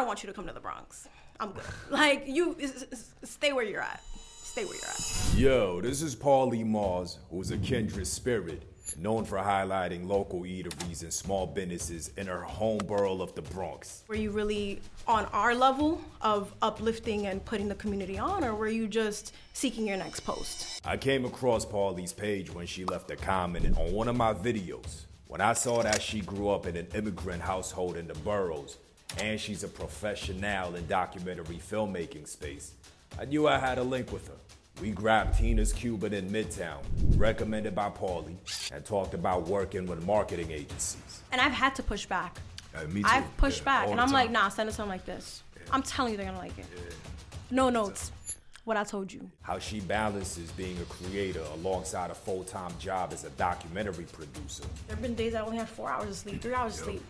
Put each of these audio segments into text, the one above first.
don't want you to come to the Bronx. I'm good. Like you, stay where you're at. Stay where you're at. Yo, this is Paulie Mars, who's a kindred spirit, known for highlighting local eateries and small businesses in her home borough of the Bronx. Were you really on our level of uplifting and putting the community on, or were you just seeking your next post? I came across Paulie's page when she left a comment on one of my videos. When I saw that she grew up in an immigrant household in the boroughs, and she's a professional in documentary filmmaking space, I knew I had a link with her. We grabbed Tina's Cuban in Midtown, recommended by Paulie, and talked about working with marketing agencies. And I've had to push back. Uh, me too. I've pushed Yeah, back, and I'm like, time. nah, send us something like this. I'm telling you, they're gonna like it. No notes. What I told you. how she balances being a creator alongside a full-time job as a documentary producer. There have been days I only had four hours of sleep, three hours of sleep,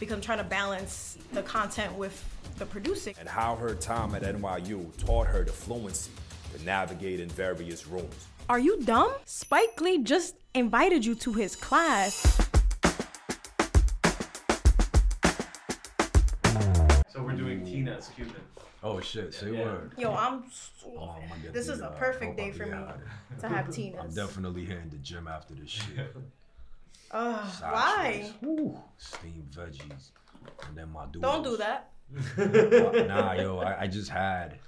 because I'm trying to balance the content with the producing. and how her time at NYU taught her the fluency to navigate in various rooms. Are you dumb? Spike Lee just invited you to his class. So we're doing Tina's Cuban. Oh shit, say Yeah. word. Yo, I'm. Oh, I'm This the, is a uh, perfect day for me to have Tina. I'm Tina's. definitely hitting the gym after this shit. Ugh, Side why? streets. Woo. Steamed veggies. And then my dude. Don't do that. Nah, yo, I, I just had.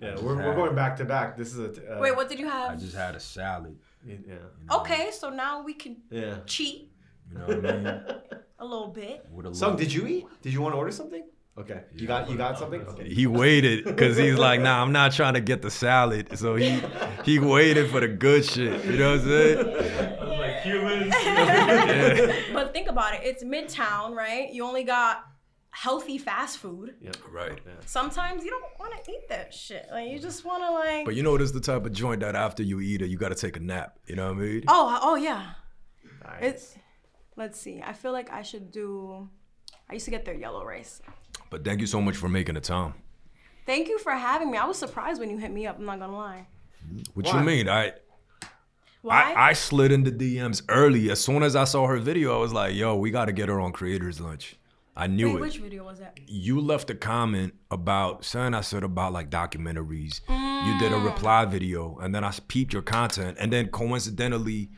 Yeah, just we're, we're going back to back. This is a. Uh, Wait, what did you have? I just had a salad. Yeah. Okay, so now we can Yeah. cheat You know what I mean? a little bit. With a Sung, little- did you eat? Did you want to order something? Okay. You got you got something? Okay. He waited because he's like, nah, I'm not trying to get the salad. So he he waited for the good shit. You know what I'm saying? like Cuban. But think about it. It's Midtown, right? You only got healthy fast food. yeah. Right. Sometimes you don't want to eat that shit. Like you just want to like. But you know, this the type of joint that after you eat it, you got to take a nap. You know what I mean? oh, oh yeah. Nice. It's. Let's see. I feel like I should do. I used to get their yellow rice. But thank you so much for making the time. Thank you for having me. I was surprised when you hit me up. I'm not gonna lie. What Why? you mean? I, Why? I I slid into DMs early. As soon as I saw her video, I was like, "Yo, we got to get her on Creators Lunch." I knew Wait, it. which video was that? you left a comment about something I said about like documentaries. You did a reply video, and then I peeped your content, and then coincidentally,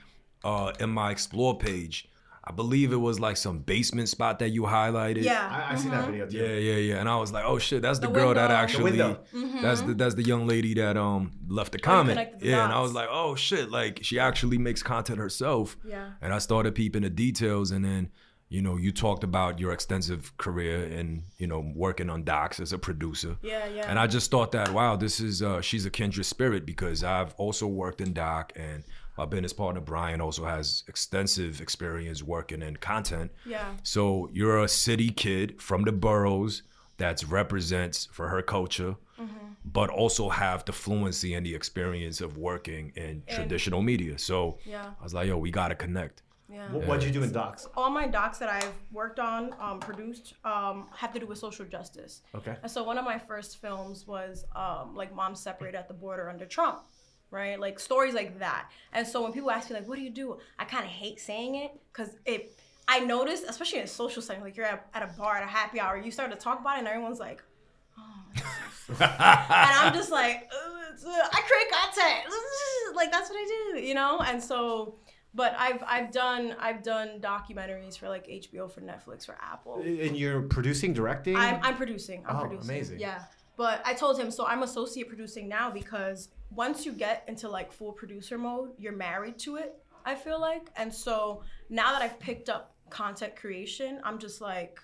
uh, in my explore page, I believe it was like some basement spot that you highlighted. Yeah. I, I see that video too. Yeah, yeah, yeah. And I was like, oh shit, that's the, The girl that window. The actually window. that's the that's the young lady that um left the comment. the yeah, and I was like, oh shit, like she actually makes content herself. Yeah. And I started peeping the details and then you know, you talked about your extensive career and you know, working on docs as a producer. Yeah, yeah. And I just thought that, wow, this is uh she's a kindred spirit because I've also worked in doc and my business partner Brian also has extensive experience working in content. Yeah. So you're a city kid from the boroughs that represents for her culture, Mm-hmm. but also have the fluency and the experience of working in traditional media. So Yeah. I was like, yo, we gotta connect. Yeah. What, what'd you do in docs? all my docs that I've worked on, um, produced, um, have to do with social justice. Okay. And so one of my first films was um, like moms separated at the border under Trump, right? Like stories like that. And so when people ask me like, "What do you do?" I kind of hate saying it because it. I notice, especially in a social setting, like you're at, at a bar at a happy hour, you start to talk about it, and everyone's like, "Oh." and I'm just like, uh, I create content, like that's what I do, you know. And so, but I've I've done I've done documentaries for like HBO, for Netflix, for Apple. And you're producing, directing? I'm I'm producing. I'm Oh, producing. amazing. Yeah. But I told him so I'm associate producing now because once you get into like full producer mode, you're married to it, I feel like. And so now that I've picked up content creation, I'm just like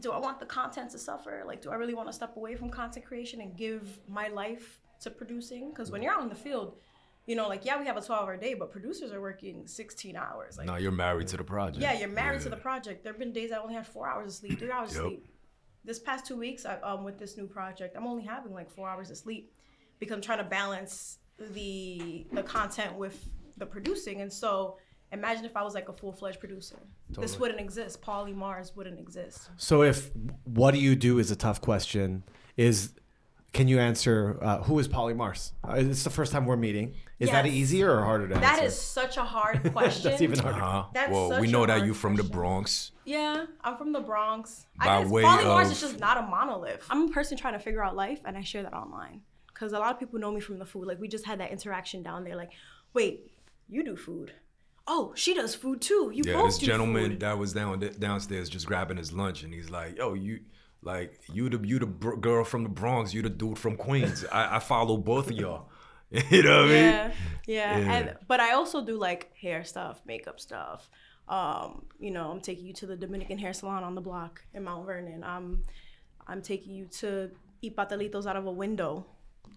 do I want the content to suffer? Like do I really want to step away from content creation and give my life to producing? Cuz when you're out in the field, you know, like yeah, we have a 12-hour day, but producers are working 16 hours. Like now you're married to the project. yeah, you're married to the project. There have been days I only had four hours of sleep, three hours of sleep. This past two weeks, I, um, with this new project, I'm only having like four hours of sleep because I'm trying to balance the the content with the producing. And so, imagine if I was like a full fledged producer. This wouldn't exist. Paulie Mars wouldn't exist. So if what do you do is a tough question, is Can you answer uh, who is Paulie Mars? Uh, it's the first time we're meeting. Is that easier or harder to answer? That is such a hard question. That's even harder. Uh-huh. That's well, we know a that hard you from the. Bronx. Yeah, I'm from the Bronx. By I guess way Paulie Mars is just not a monolith. I'm a person trying to figure out life, and I share that online because a lot of people know me from the food. Like we just had that interaction down there. Like, wait, you do food? Oh, she does food too. You Yeah, both this do gentleman food. that was down downstairs just grabbing his lunch, and he's like, "Yo, you." Like you the you the br- girl from the Bronx, you the dude from Queens. I, I follow both of y'all. you know what I mean? Yeah, yeah. Yeah. And but I also do like hair stuff, makeup stuff. Um, you know, I'm taking you to the Dominican hair salon on the block in Mount Vernon. I'm I'm taking you to eat pastelitos out of a window,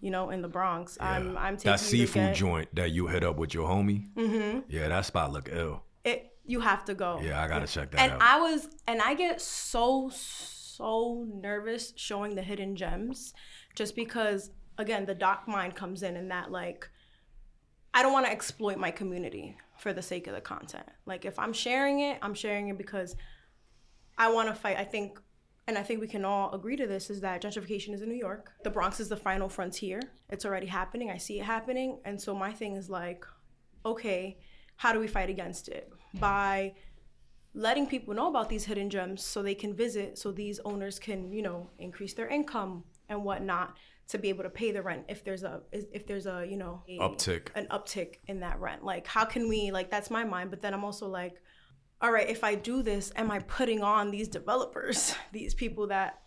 you know, in the Bronx. I'm I'm taking that you to seafood get- joint that you hit up with your homie. Mm-hmm. Yeah, that spot look ill. It you have to go. Yeah, I gotta check that And out. I was and I get so so nervous showing the hidden gems just because again the doc mind comes in and that like I don't want to exploit my community for the sake of the content. Like if I'm sharing it, I'm sharing it because I want to fight. I think and I think we can all agree to this is that gentrification is in New York. The Bronx is the final frontier. It's already happening. I see it happening. And so my thing is like, okay, how do we fight against it? By letting people know about these hidden gems so they can visit, so these owners can, you know, increase their income and whatnot to be able to pay the rent if there's a if there's a you know a, Uptick. an uptick in that rent. Like how can we like that's my mind, but then I'm also like, all right, if I do this, am I putting on these developers, these people that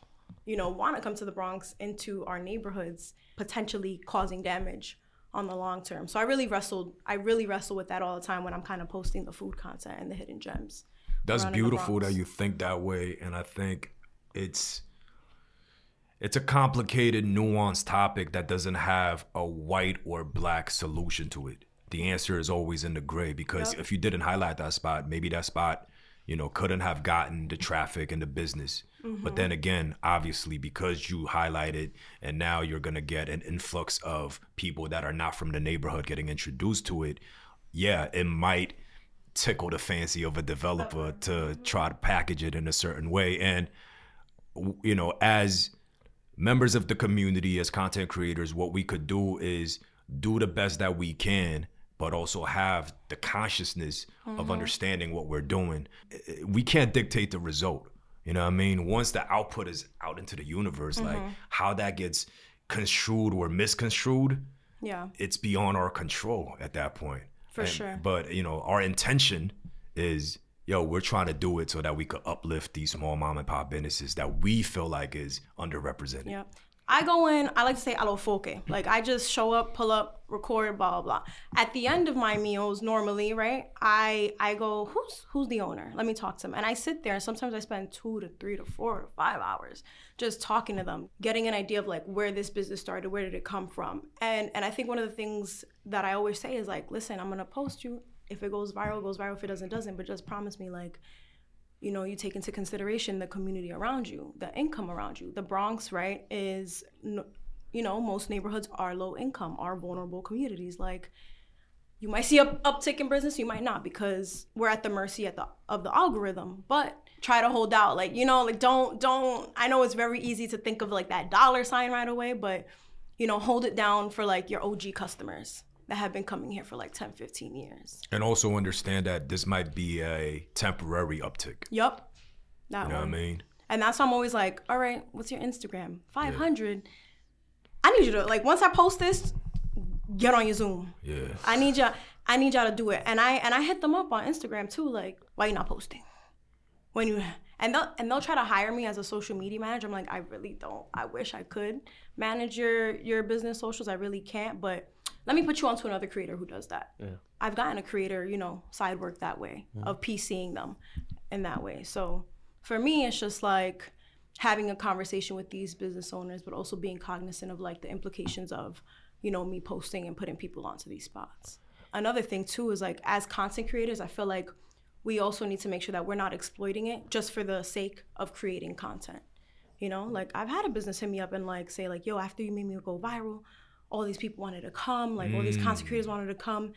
you know want to come to the Bronx into our neighborhoods, potentially causing damage on the long term. So I really wrestled. I really wrestle with that all the time when I'm kind of posting the food content and the hidden gems. That's beautiful that you think that way, and I think it's it's a complicated, nuanced topic that doesn't have a white or black solution to it. The answer is always in the gray because Yep. if you didn't highlight that spot, maybe that spot, you know, couldn't have gotten the traffic and the business. But then again, obviously, because you highlighted, and now you're gonna get an influx of people that are not from the neighborhood getting introduced to it. Yeah, it might tickle the fancy of a developer to try to package it in a certain way. And you know as members of the community as content creators what we could do is do the best that we can but also have the consciousness of mm-hmm. understanding what we're doing. We can't dictate the result. You know what i mean? Once the output is out into the universe like mm-hmm. how that gets construed or misconstrued Yeah. it's beyond our control at that point. For sure. But you know, our intention is, yo, we're trying to do it so that we could uplift these small mom and pop businesses that we feel like is underrepresented. Yeah. I go in, I like to say a lo foque. Like I just show up, pull up, record, blah blah blah. At the end of my meals, normally, right? I I go, who's who's the owner? Let me talk to them. And I sit there and sometimes I spend two to three to four to five hours just talking to them, getting an idea of like where this business started, where did it come from. And and I think one of the things that I always say is like, listen, I'm gonna post you. If it goes viral, it goes viral. If it doesn't, it doesn't. But just promise me like you know, you take into consideration the community around you, the income around you. The Bronx, right, is, you know, most neighborhoods are low income, are vulnerable communities. Like, you might see a uptick in business, you might not, because we're at the mercy at the of the algorithm. But try to hold out, like you know, like don't don't. I know it's very easy to think of like that dollar sign right away, but you know, hold it down for like your OG customers that have been coming here for like 10, 15 years. And also understand that this might be a temporary uptick. Yep. That You know what I mean? And that's why I'm always like, all right, what's your Instagram? 500. I need you to like once I post this, get on your Zoom. Yeah. I need y'all. I need y'all to do it. And I and I hit them up on Instagram too. Like, why you not posting? When you and they'll and they'll try to hire me as a social media manager. I'm like, I really don't. I wish I could manage your your business socials. I really can't. But let me put you onto another creator who does that. I've gotten a creator, you know, side work that way mm-hmm. of PCing them in that way. So for me, it's just like having a conversation with these business owners, but also being cognizant of like the implications of, you know, me posting and putting people onto these spots. Another thing too is like as content creators, I feel like we also need to make sure that we're not exploiting it just for the sake of creating content. You know, like I've had a business hit me up and like say like, yo, after you made me go viral, all these people wanted to come, like all these mm. content creators wanted to come,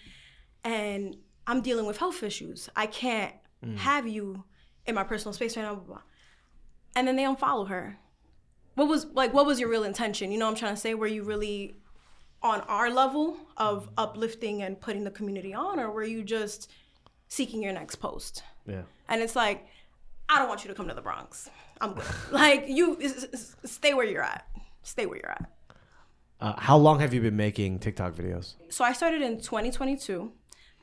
and I'm dealing with health issues. I can't mm. have you in my personal space right now. Blah, blah, blah. And then they unfollow her. what was like what was your real intention? You know what I'm trying to say? Were you really on our level of uplifting and putting the community on, or were you just seeking your next post? Yeah. And it's like, I don't want you to come to the Bronx. I'm good. like you stay where you're at. Stay where you're at. Uh, how long have you been making TikTok videos? So I started in 2022.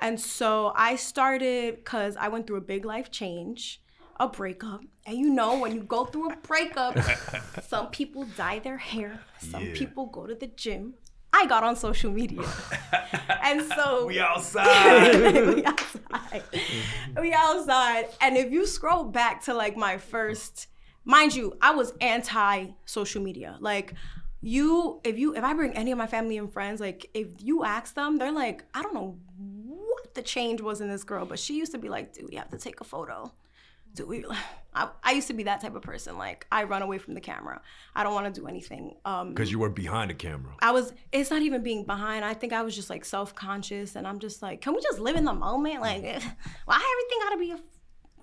And so I started because I went through a big life change, a breakup. And you know, when you go through a breakup, some people dye their hair, some people go to the gym. I got on social media. and so We outside. we outside. We outside. And if you scroll back to like my first, mind you, I was anti social media. Like you, if you, if I bring any of my family and friends, like if you ask them, they're like, I don't know what the change was in this girl, but she used to be like, dude, you have to take a photo. Do we? I, I used to be that type of person. Like I run away from the camera. I don't want to do anything. Um, Because you were behind the camera. I was it's not even being behind. I think I was just like self-conscious and I'm just like, can we just live in the moment? Like why everything gotta be a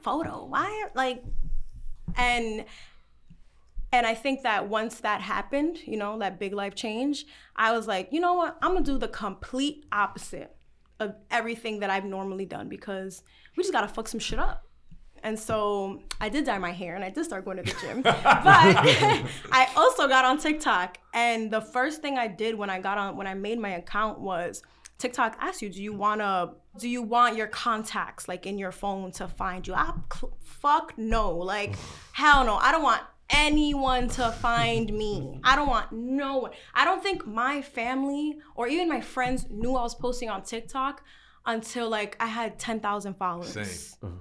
photo? Why like and and I think that once that happened, you know, that big life change, I was like, you know what? I'm gonna do the complete opposite of everything that I've normally done because we just gotta fuck some shit up. And so I did dye my hair and I did start going to the gym. but I also got on TikTok. And the first thing I did when I got on, when I made my account was TikTok asked you, do you wanna, do you want your contacts like in your phone to find you? I, cl- fuck no. Like, hell no. I don't want anyone to find me. I don't want no one. I don't think my family or even my friends knew I was posting on TikTok until like I had 10,000 followers. Same.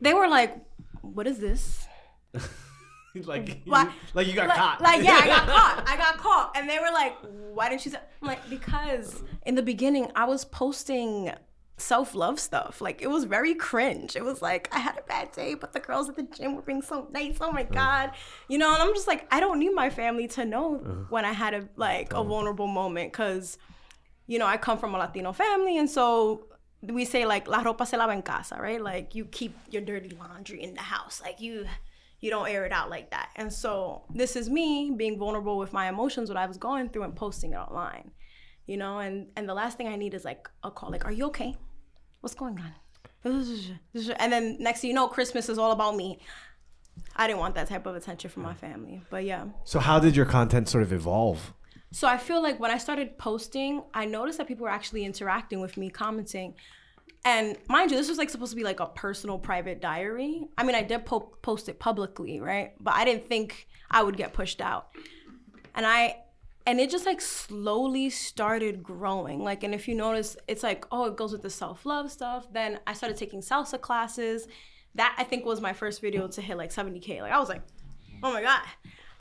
They were like, what is this? like, What? you, like you got like, caught. like, yeah, I got caught. I got caught. And they were like, why didn't you say? I'm like, because in the beginning, I was posting self love stuff. Like, it was very cringe. It was like, I had a bad day, but the girls at the gym were being so nice. Oh my God. You know, and I'm just like, I don't need my family to know when I had a, like, a vulnerable moment because, you know, I come from a Latino family. And so, we say like la ropa se lava en casa, right? Like you keep your dirty laundry in the house. Like you you don't air it out like that. And so this is me being vulnerable with my emotions, what I was going through and posting it online. You know, and and the last thing I need is like a call, like, are you okay? What's going on? And then next thing you know, Christmas is all about me. I didn't want that type of attention from my family. But yeah. so how did your content sort of evolve? So I feel like when I started posting, I noticed that people were actually interacting with me, commenting. And mind you, this was like supposed to be like a personal private diary. I mean, I did po- post it publicly, right? But I didn't think I would get pushed out. And I and it just like slowly started growing. Like and if you notice, it's like, oh, it goes with the self-love stuff. Then I started taking salsa classes. That I think was my first video to hit like 70k. Like I was like, oh my god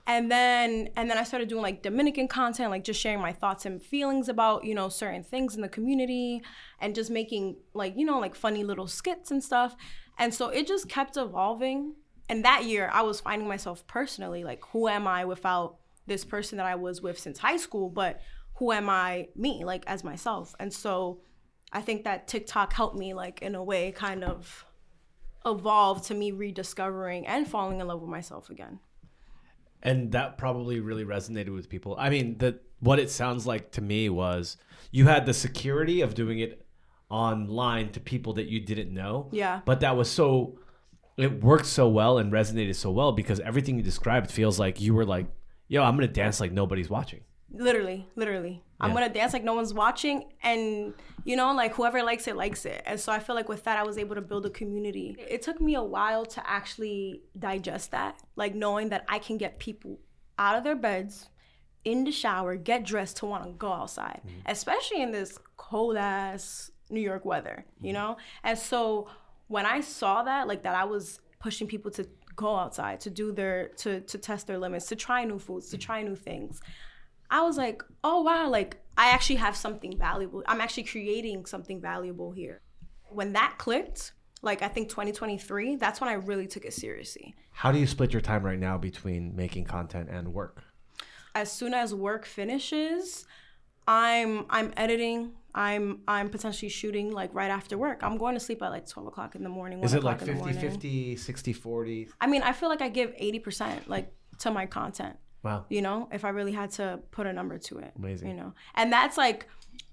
and then and then i started doing like dominican content like just sharing my thoughts and feelings about you know certain things in the community and just making like you know like funny little skits and stuff and so it just kept evolving and that year i was finding myself personally like who am i without this person that i was with since high school but who am i me like as myself and so i think that tiktok helped me like in a way kind of evolve to me rediscovering and falling in love with myself again and that probably really resonated with people. I mean, the what it sounds like to me was you had the security of doing it online to people that you didn't know. Yeah. But that was so it worked so well and resonated so well because everything you described feels like you were like, "Yo, I'm to dance like nobody's watching." Literally, literally. I'm gonna dance like no one's watching, and you know, like whoever likes it, likes it. And so I feel like with that, I was able to build a community. It took me a while to actually digest that, like knowing that I can get people out of their beds, in the shower, get dressed to want to go outside, mm-hmm. especially in this cold ass New York weather, you mm-hmm. know? And so when I saw that, like that I was pushing people to go outside, to do their, to, to test their limits, to try new foods, to try new things. I was like, oh wow, like I actually have something valuable. I'm actually creating something valuable here. When that clicked, like I think 2023, that's when I really took it seriously. How do you split your time right now between making content and work? As soon as work finishes, I'm I'm editing. I'm I'm potentially shooting like right after work. I'm going to sleep at like 12 o'clock in the morning. Is it like o'clock 50 50, 60 40? I mean, I feel like I give 80% like to my content. Wow. You know, if I really had to put a number to it. Amazing. You know, and that's like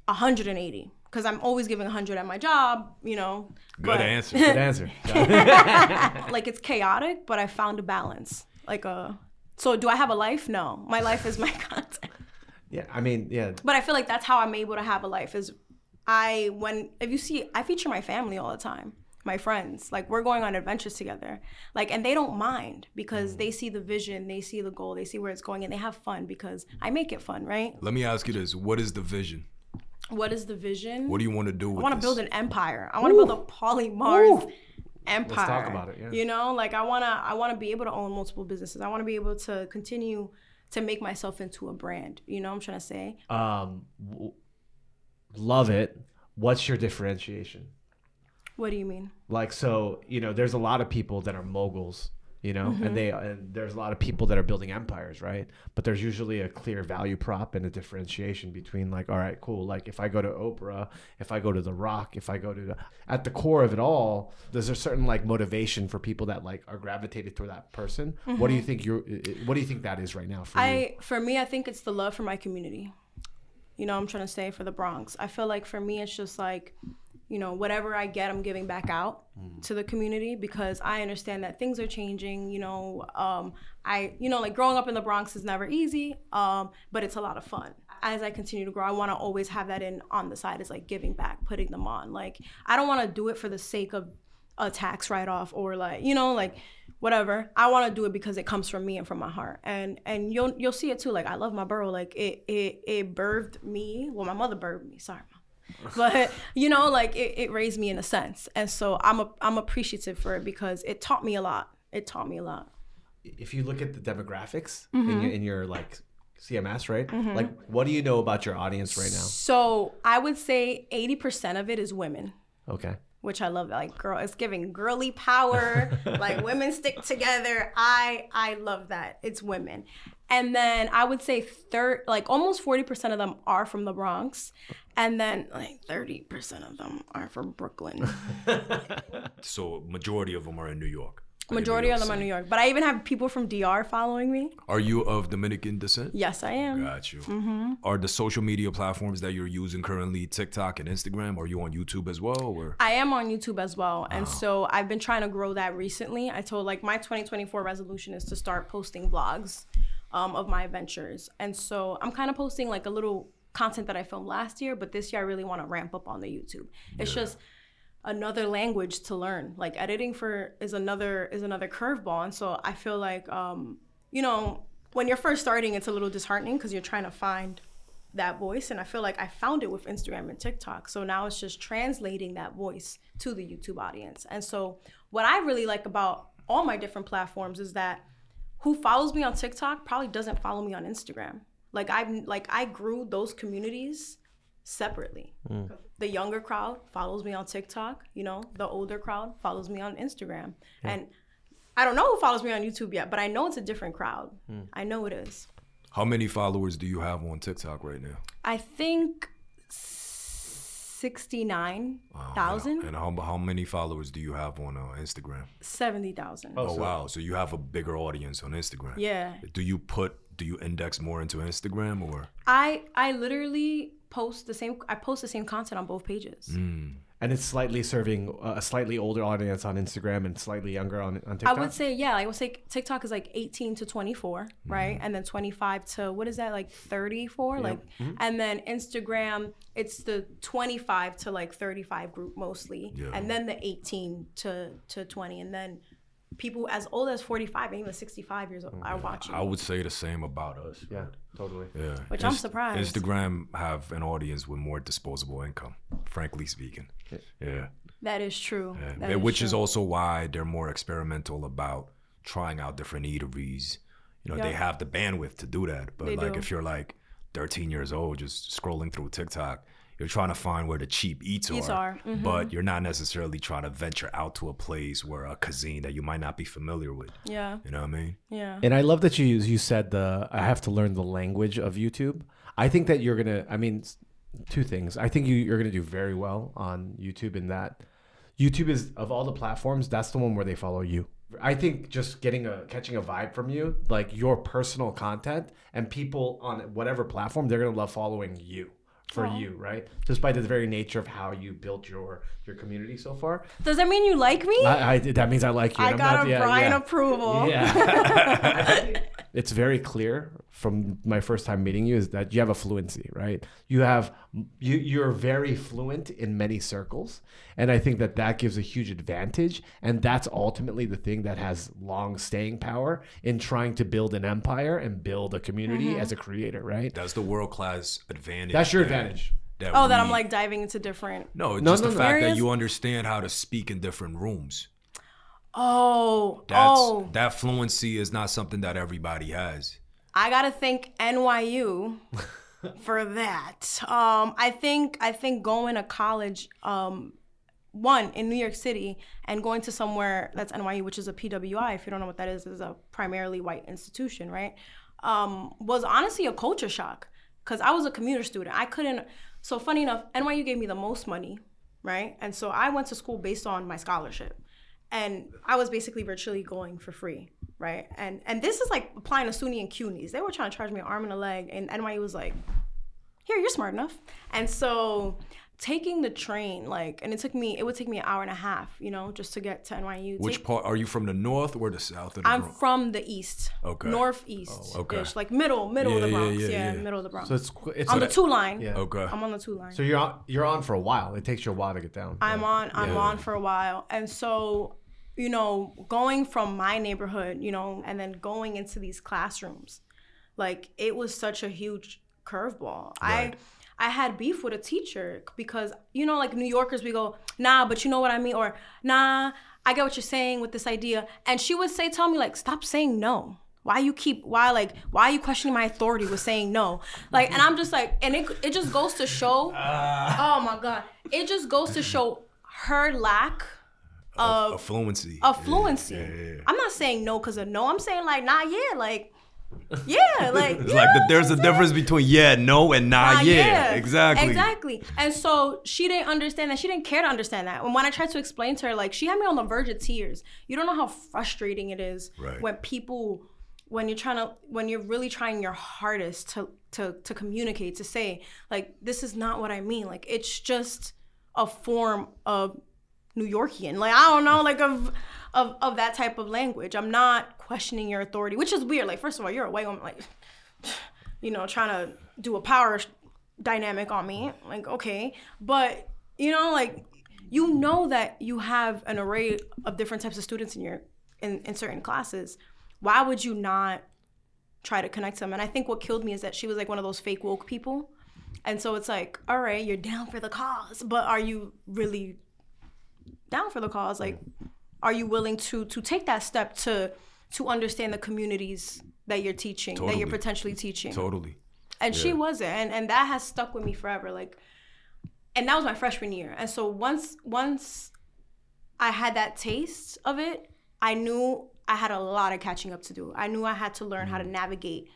180 because I'm always giving 100 at my job. You know, Good but- answer. Good answer. Like it's chaotic, but I found a balance. Like a. So do I have a life? No, my life is my content. Yeah. I mean, yeah. But I feel like that's how I'm able to have a life. Is I when if you see I feature my family all the time, my friends. Like we're going on adventures together. Like and they don't mind because mm. they see the vision, they see the goal, they see where it's going, and they have fun because I make it fun, right? Let me ask you this: What is the vision? What is the vision? What do you want to do with I want to build an empire. I want to build a Paulie Mars empire. Let's talk about it, yeah. You know, like I wanna I wanna be able to own multiple businesses. I want to be able to continue to make myself into a brand. You know what I'm trying to say? Um, w- love it. What's your differentiation? What do you mean? Like, so you know, there's a lot of people that are moguls, you know, Mm-hmm. and they and there's a lot of people that are building empires, right? But there's usually a clear value prop and a differentiation between like, all right, cool. Like, if I go to Oprah, if I go to The Rock, if I go to the, at the core of it all, there's a certain like motivation for people that like are gravitated toward that person. What do you think you're? What do you think that is right now for you? Mm-hmm. I for me, I think it's the love for my community. You know, what I'm trying to say for the Bronx. I feel like for me, it's just like, you know, whatever I get, I'm giving back out to the community because I understand that things are changing. You know, um, I, you know, like growing up in the Bronx is never easy, um, but it's a lot of fun. As I continue to grow, I want to always have that in on the side is like giving back, putting them on. Like I don't want to do it for the sake of a tax write off or like you know like whatever i want to do it because it comes from me and from my heart and and you'll you'll see it too like i love my borough like it it it birthed me well my mother birthed me sorry but you know like it, it raised me in a sense and so i'm a, i'm appreciative for it because it taught me a lot it taught me a lot if you look at the demographics Mm-hmm. in, your, in your like CMS, right? Like, what do you know about your audience right now? so i would say 80% of it is women Okay. which I love. Like, girl, it's giving girly power. like, women stick together. I I love that. It's women, and then I would say third, like almost forty percent of them are from the Bronx, and then like thirty percent of them are from Brooklyn. So majority of them are in New York. Majority of them are New York, but I even have people from DR following me. Are you of Dominican descent? Yes, I am. Got you. Mm-hmm. Are the social media platforms that you're using currently TikTok and Instagram? Are you on YouTube as well? Or I am on YouTube as well. And so I've been trying to grow that recently. I told like my 2024 resolution is to start posting vlogs um, of my adventures. And so I'm kind of posting like a little content that I filmed last year, but this year I really want to ramp up on the YouTube. It's just another language to learn. Like editing for is another is another curveball. And so I feel like um, you know, when you're first starting it's a little disheartening because you're trying to find that voice and i feel like i found it with instagram and tiktok so now it's just translating that voice to the youtube audience and so what i really like about all my different platforms is that who follows me on tiktok probably doesn't follow me on instagram. Like i like i grew those communities separately. Mm. The younger crowd follows me on tiktok you know the older crowd follows me on instagram. And i don't know who follows me on youtube yet but i know it's a different crowd. Mm. I know it is. How many followers do you have on TikTok right now? I think sixty-nine thousand, And how, how many followers do you have on uh, Instagram? seventy thousand. Oh, wow. So you have a bigger audience on Instagram. Yeah, Do you put do you index more into Instagram or I I literally post the same. I post the same content on both pages. And it's slightly serving a slightly older audience on Instagram and slightly younger on, on TikTok. I would say yeah. I would say TikTok is like eighteen to twenty-four, Mm-hmm. right, and then twenty-five to what is that like thirty-four, like, Mm-hmm. and then Instagram it's the twenty-five to like thirty-five group mostly, Yeah. and then the eighteen to to twenty, and then people as old as forty-five and even sixty-five years old are mm-hmm. watching. I would say the same about us. yeah, totally. Yeah. Which I'm surprised. Instagram have an audience with more disposable income, frankly speaking. Yeah. That is true. Yeah. That And which is true. also why they're more experimental about trying out different eateries. You know, they have the bandwidth to do that. But They like do. if you're like 13 years old just scrolling through TikTok, you're trying to find where the cheap eats, Eats are, mm-hmm. But you're not necessarily trying to venture out to a place where a cuisine that you might not be familiar with. Yeah, You know what I mean? yeah. And I love that you you said the I have to learn the language of YouTube. I think that you're gonna. I mean, two things. I think you you're gonna do very well on YouTube in that YouTube is of all the platforms that's the one where they follow you. I think just getting a catching a vibe from you, like your personal content, and people on whatever platform, they're gonna love following you for you, right? Just by the very nature of how you built your your community so far. Does that mean you like me? I, I that means I like you. I and I'm got not- a yeah, Brian yeah. approval. Yeah. it's very clear from my first time meeting you is that you have a fluency, right? You have you you're very fluent in many circles, and I think that that gives a huge advantage, and that's ultimately the thing that has long staying power in trying to build an empire and build a community Mm-hmm. as a creator, right? That's the world class advantage. That's your advantage. That Oh, that I'm like diving into different. No, No, just no, the no. fact that you understand how to speak in different rooms. Oh, That's oh. that fluency is not something that everybody has. I gotta thank NYU for that. Um, I think I think going to college, um, one in New York City, and going to somewhere that's NYU, which is a PWI. If you don't know what that is, is a primarily white institution, right? Um, was honestly a culture shock because I was a commuter student. I couldn't. So funny enough, NYU gave me the most money, right? And so I went to school based on my scholarship and I was basically virtually going for free, right? And and this is like applying to SUNY and CUNYs. They were trying to charge me an arm and a leg, and NYU was like, "Here, you're smart enough." And so taking the train, like, and it took me, it would take me an hour and a half, you know, just to get to NYU. Which Take- part are you from the north or the south of the I'm Bronx? from the east, Okay. northeast, Oh, okay. like middle, middle of the Yeah, yeah, Bronx, yeah, yeah, yeah. middle of the Bronx. So it's qu- it's on the two line. Yeah. Okay. I'm on the two line. So you're on you're on for a while. It takes you a while to get down. I'm Yeah. on I'm Yeah. on for a while. And so, you know, going from my neighborhood, you know, and then going into these classrooms, like it was such a huge curveball. Right. I I had beef with a teacher because you know, like New Yorkers, we go, nah, but you know what I mean, or nah, I get what you're saying with this idea. And she would say, tell me like, stop saying no. Why you keep why like why are you questioning my authority with saying no? Like, and I'm just like, and it it just goes to show. Ah. oh my god, it just goes to show her lack a of fluency. of fluency. Yeah, yeah, yeah. I'm not saying no because of no. I'm saying like nah, yeah, like yeah, like It's like the, there's a difference between yeah, no, and nah, Ah, yeah. Exactly. Exactly. And so she didn't understand that. She didn't care to understand that. And when I tried to explain to her, like she had me on the verge of tears. You don't know how frustrating it is Right. when people when you're trying to when you're really trying your hardest to to to communicate, to say, like, this is not what I mean. Like it's just a form of New Yorkian. Like I don't know, like of of of that type of language. I'm not questioning your authority, which is weird. Like first of all, you're a white woman, like you know, trying to do a power dynamic on me. Like okay, but you know, like you know that you have an array of different types of students in your in in certain classes. Why would you not try to connect them? And I think what killed me is that she was like one of those fake woke people. And so it's like, all right, you're down for the cause, but are you really down for the cause? Like, are you willing to to take that step to to understand the communities that you're teaching, that you're potentially teaching? Totally. and she wasn't and and that has stuck with me forever like and that was my freshman year and so once once i had that taste of it i knew i had a lot of catching up to do i knew i had to learn how to mm. navigate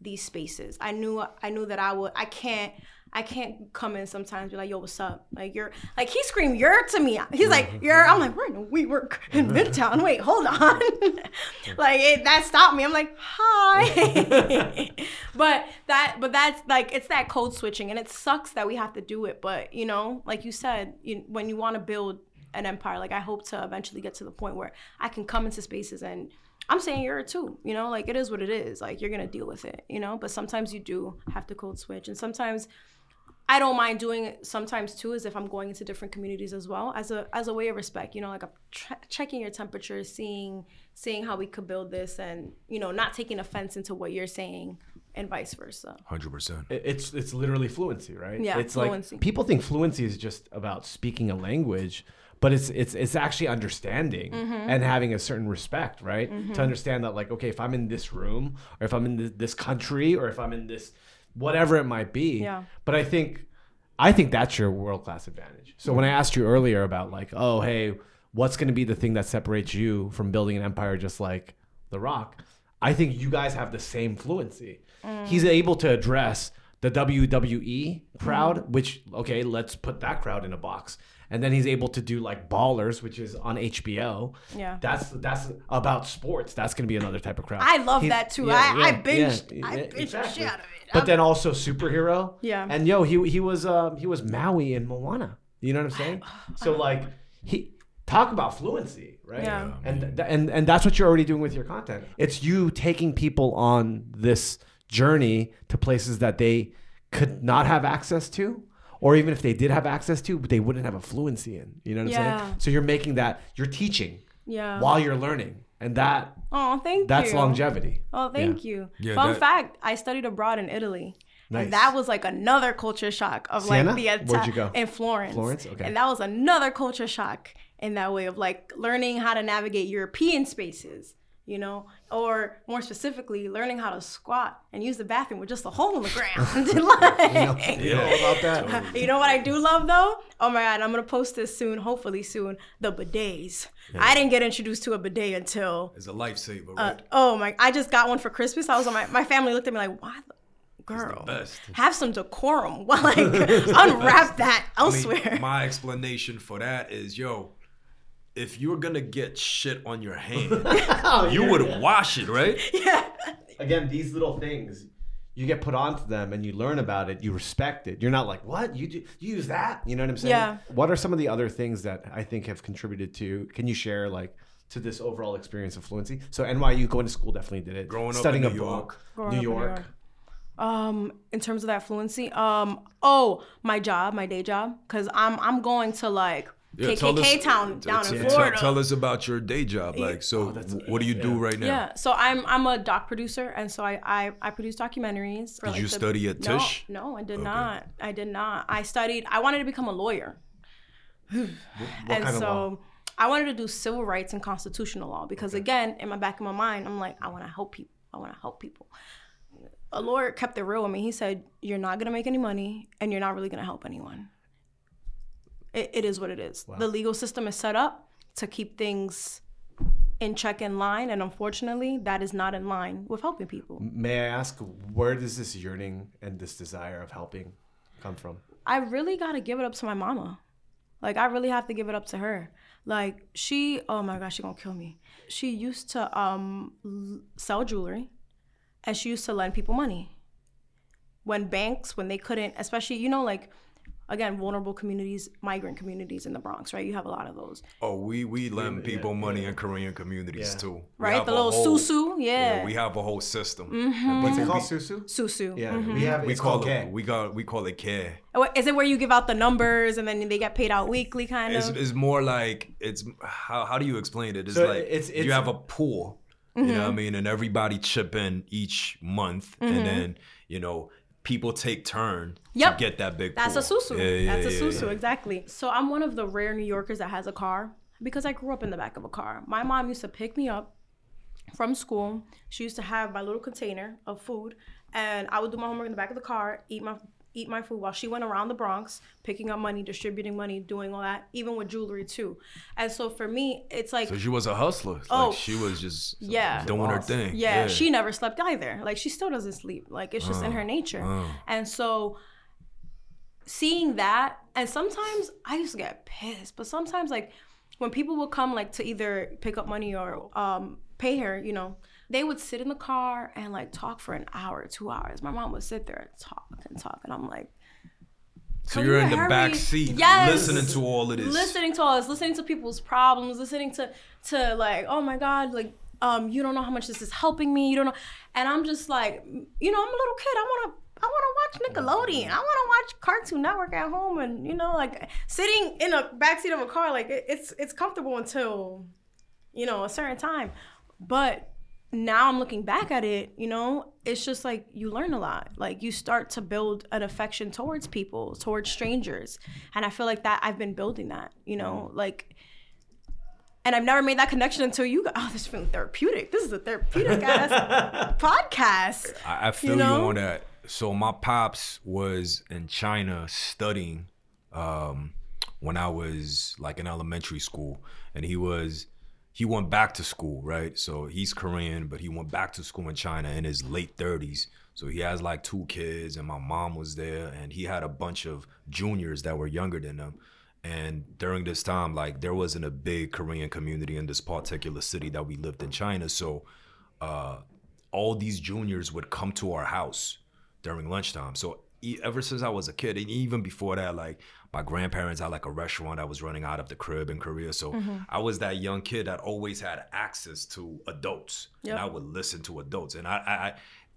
these spaces i knew i knew that i would i can't I can't come in sometimes be like, yo, what's up? Like you're like he screamed you're to me. He's like, mm-hmm. you're I'm like, we're in a we work in Midtown. Wait, hold on. like it, that stopped me. I'm like, hi. but that but that's like it's that code switching and it sucks that we have to do it. But you know, like you said, you, when you want to build an empire, like I hope to eventually get to the point where I can come into spaces and I'm saying you're a two, you know, like it is what it is. Like you're gonna deal with it, you know. But sometimes you do have to code switch, and sometimes I don't mind doing it. Sometimes too, is if I'm going into different communities as well, as a as a way of respect. You know, like I'm tra- checking your temperature, seeing seeing how we could build this, and you know, not taking offense into what you're saying, and vice versa. Hundred percent. It's it's literally fluency, right? Yeah, it's fluency. like people think fluency is just about speaking a language, but it's it's it's actually understanding Mm-hmm. and having a certain respect, right? To understand that, like, okay, if I'm in this room, or if I'm in this, this country, or if I'm in this whatever it might be. Yeah. But I think I think that's your world class advantage. So when I asked you earlier about like, oh hey, what's going to be the thing that separates you from building an empire just like The Rock? I think you guys have the same fluency. He's able to address the WWE crowd, Mm-hmm. which okay, let's put that crowd in a box. And then he's able to do like Ballers, which is on HBO. Yeah. that's that's about sports. That's gonna be another type of crowd. I love He- that too. I- I binged- I yeah, binged the shit out of it. But then also superhero. Yeah. And yo, he he was um he was Maui in Moana. You know what I'm saying? So like he talk about fluency, right? Yeah. And and and that's what you're already doing with your content. It's you taking people on this journey to places that they could not have access to. Or even if they did have access to, but they wouldn't have a fluency in. You know what I'm Yeah. saying? So you're making that you're teaching Yeah. while you're learning. And that Oh, thank that's you. longevity. Oh, thank you. Yeah, Fun that- fact: I studied abroad in Italy. Nice. And that was like another culture shock of Siena? like the Where'd you go? in Florence. Florence? Okay. And that was another culture shock in that way of like learning how to navigate European spaces, you know, or more specifically, learning how to squat and use the bathroom with just a hole in the ground. Like- You know about that? you know what I do love though? Oh my god, I'm gonna post this soon, hopefully soon. The bidets. I didn't get introduced to a bidet until It's a lifesaver, uh, oh my! I just got one for Christmas. I was on my my family looked at me like, "Why, the, girl? best. Have some decorum. Well, like unwrap that I mean, elsewhere." my explanation for that is, yo, if you're gonna get shit on your hand, you would wash it, right? yeah, Again, these little things, you get put onto them and you learn about it, you respect it. You're not like, what? You do you use that? You know what I'm saying? Yeah. What are some of the other things that I think have contributed to can you share like to this overall experience of fluency? So NYU going to school definitely did it. Growing up in Studying New a York. book. New up in New York. York. um, in terms of that fluency, um, oh, my job, my day job, because I'm I'm going to like Yeah, tell KKK us- town down in Florida. Tell, us about your day job. Like, so oh, what do you do right now? Yeah, so I'm I'm a doc producer, and so I I, I produce documentaries. for, Did like, you the- study at no, Tisch? No, I did not. I did not. I studied. I wanted to become a lawyer, What and kind of so law? I wanted to do civil rights and constitutional law because again, in my back of my mind, I'm like, I want to help people. I want to help people. A lawyer kept it real with me. He said, "You're not gonna make any money, and you're not really gonna help anyone. It, it is what it is. The legal system is set up to keep things." in check in line and unfortunately that is not in line with helping people May I ask where does this yearning and this desire of helping come from? i really got to give it up to my mama like i really have to give it up to her like she oh my gosh she gonna kill me she used to um l- sell jewelry and she used to lend people money when banks when they couldn't especially you know like again vulnerable communities migrant communities in the bronx right you have a lot of those Oh, we we lend people money in Korean communities Yeah. too. Right the a little whole- susu yeah, We have a whole system. What's it called, Susu? susu Yeah, Mhm. we have. We call it K. we got we call it care. Oh, Is it where you give out the numbers and then they get paid out weekly, kind It's, of? it's more like it's how how do you explain it? It's So like it's- it's- you have a pool, you know what I Mm-hmm. mean, and everybody chip in each month, and then you know people take turn Yep. to get that big. That's a susu. Yeah, yeah, That's a susu, yeah. exactly. So I'm one of the rare New Yorkers that has a car because I grew up in the back of a car. My mom used to pick me up from school. She used to have my little container of food, and I would do my homework in the back of the car, eat my eat my food while she went around the Bronx picking up money, distributing money, doing all that, even with jewelry too. And so for me, it's like So she was a hustler. Oh, like she was just yeah. doing her thing. Yeah, she never slept either. Like she still doesn't sleep. Like it's just in her nature. And so seeing that, and sometimes I used to get pissed, but sometimes like when people would come like to either pick up money or um, pay her, you know, they would sit in the car and like talk for an hour, two hours. My mom would sit there and talk and talk, and I'm like. So you're in the hurry?" back seat, Yes. listening to all of this. listening to all this, listening to people's problems, listening to to like, oh my god, like um, you don't know how much this is helping me. You don't know, and I'm just like, you know, I'm a little kid. I wanna. I want to watch Nickelodeon. I want to watch Cartoon Network at home, and you know, like sitting in a backseat of a car, like it, it's it's comfortable until, you know, a certain time. But now I'm looking back at it, you know, it's just like you learn a lot. Like you start to build an affection towards people, towards strangers. And I feel like that I've been building that, you know, like and I've never made that connection until you got oh, this is feeling therapeutic. This is a therapeutic ass podcast. I, I feel you, know? on that. So my pops was in China studying um, when I was like in elementary school, and he was he went back to school, right? So he's Korean, but he went back to school in China in his late 30s. So he has like two kids, and my mom was there, and he had a bunch of juniors that were younger than him. And during this time, like there wasn't a big Korean community in this particular city that we lived in China. So uh, all these juniors would come to our house during lunchtime. So ever since I was a kid, and even before that, like my grandparents had like a restaurant that was running out of the crib in Korea. So Mm-hmm. I was that young kid that always had access to adults, Yep. and I would listen to adults. And I, I,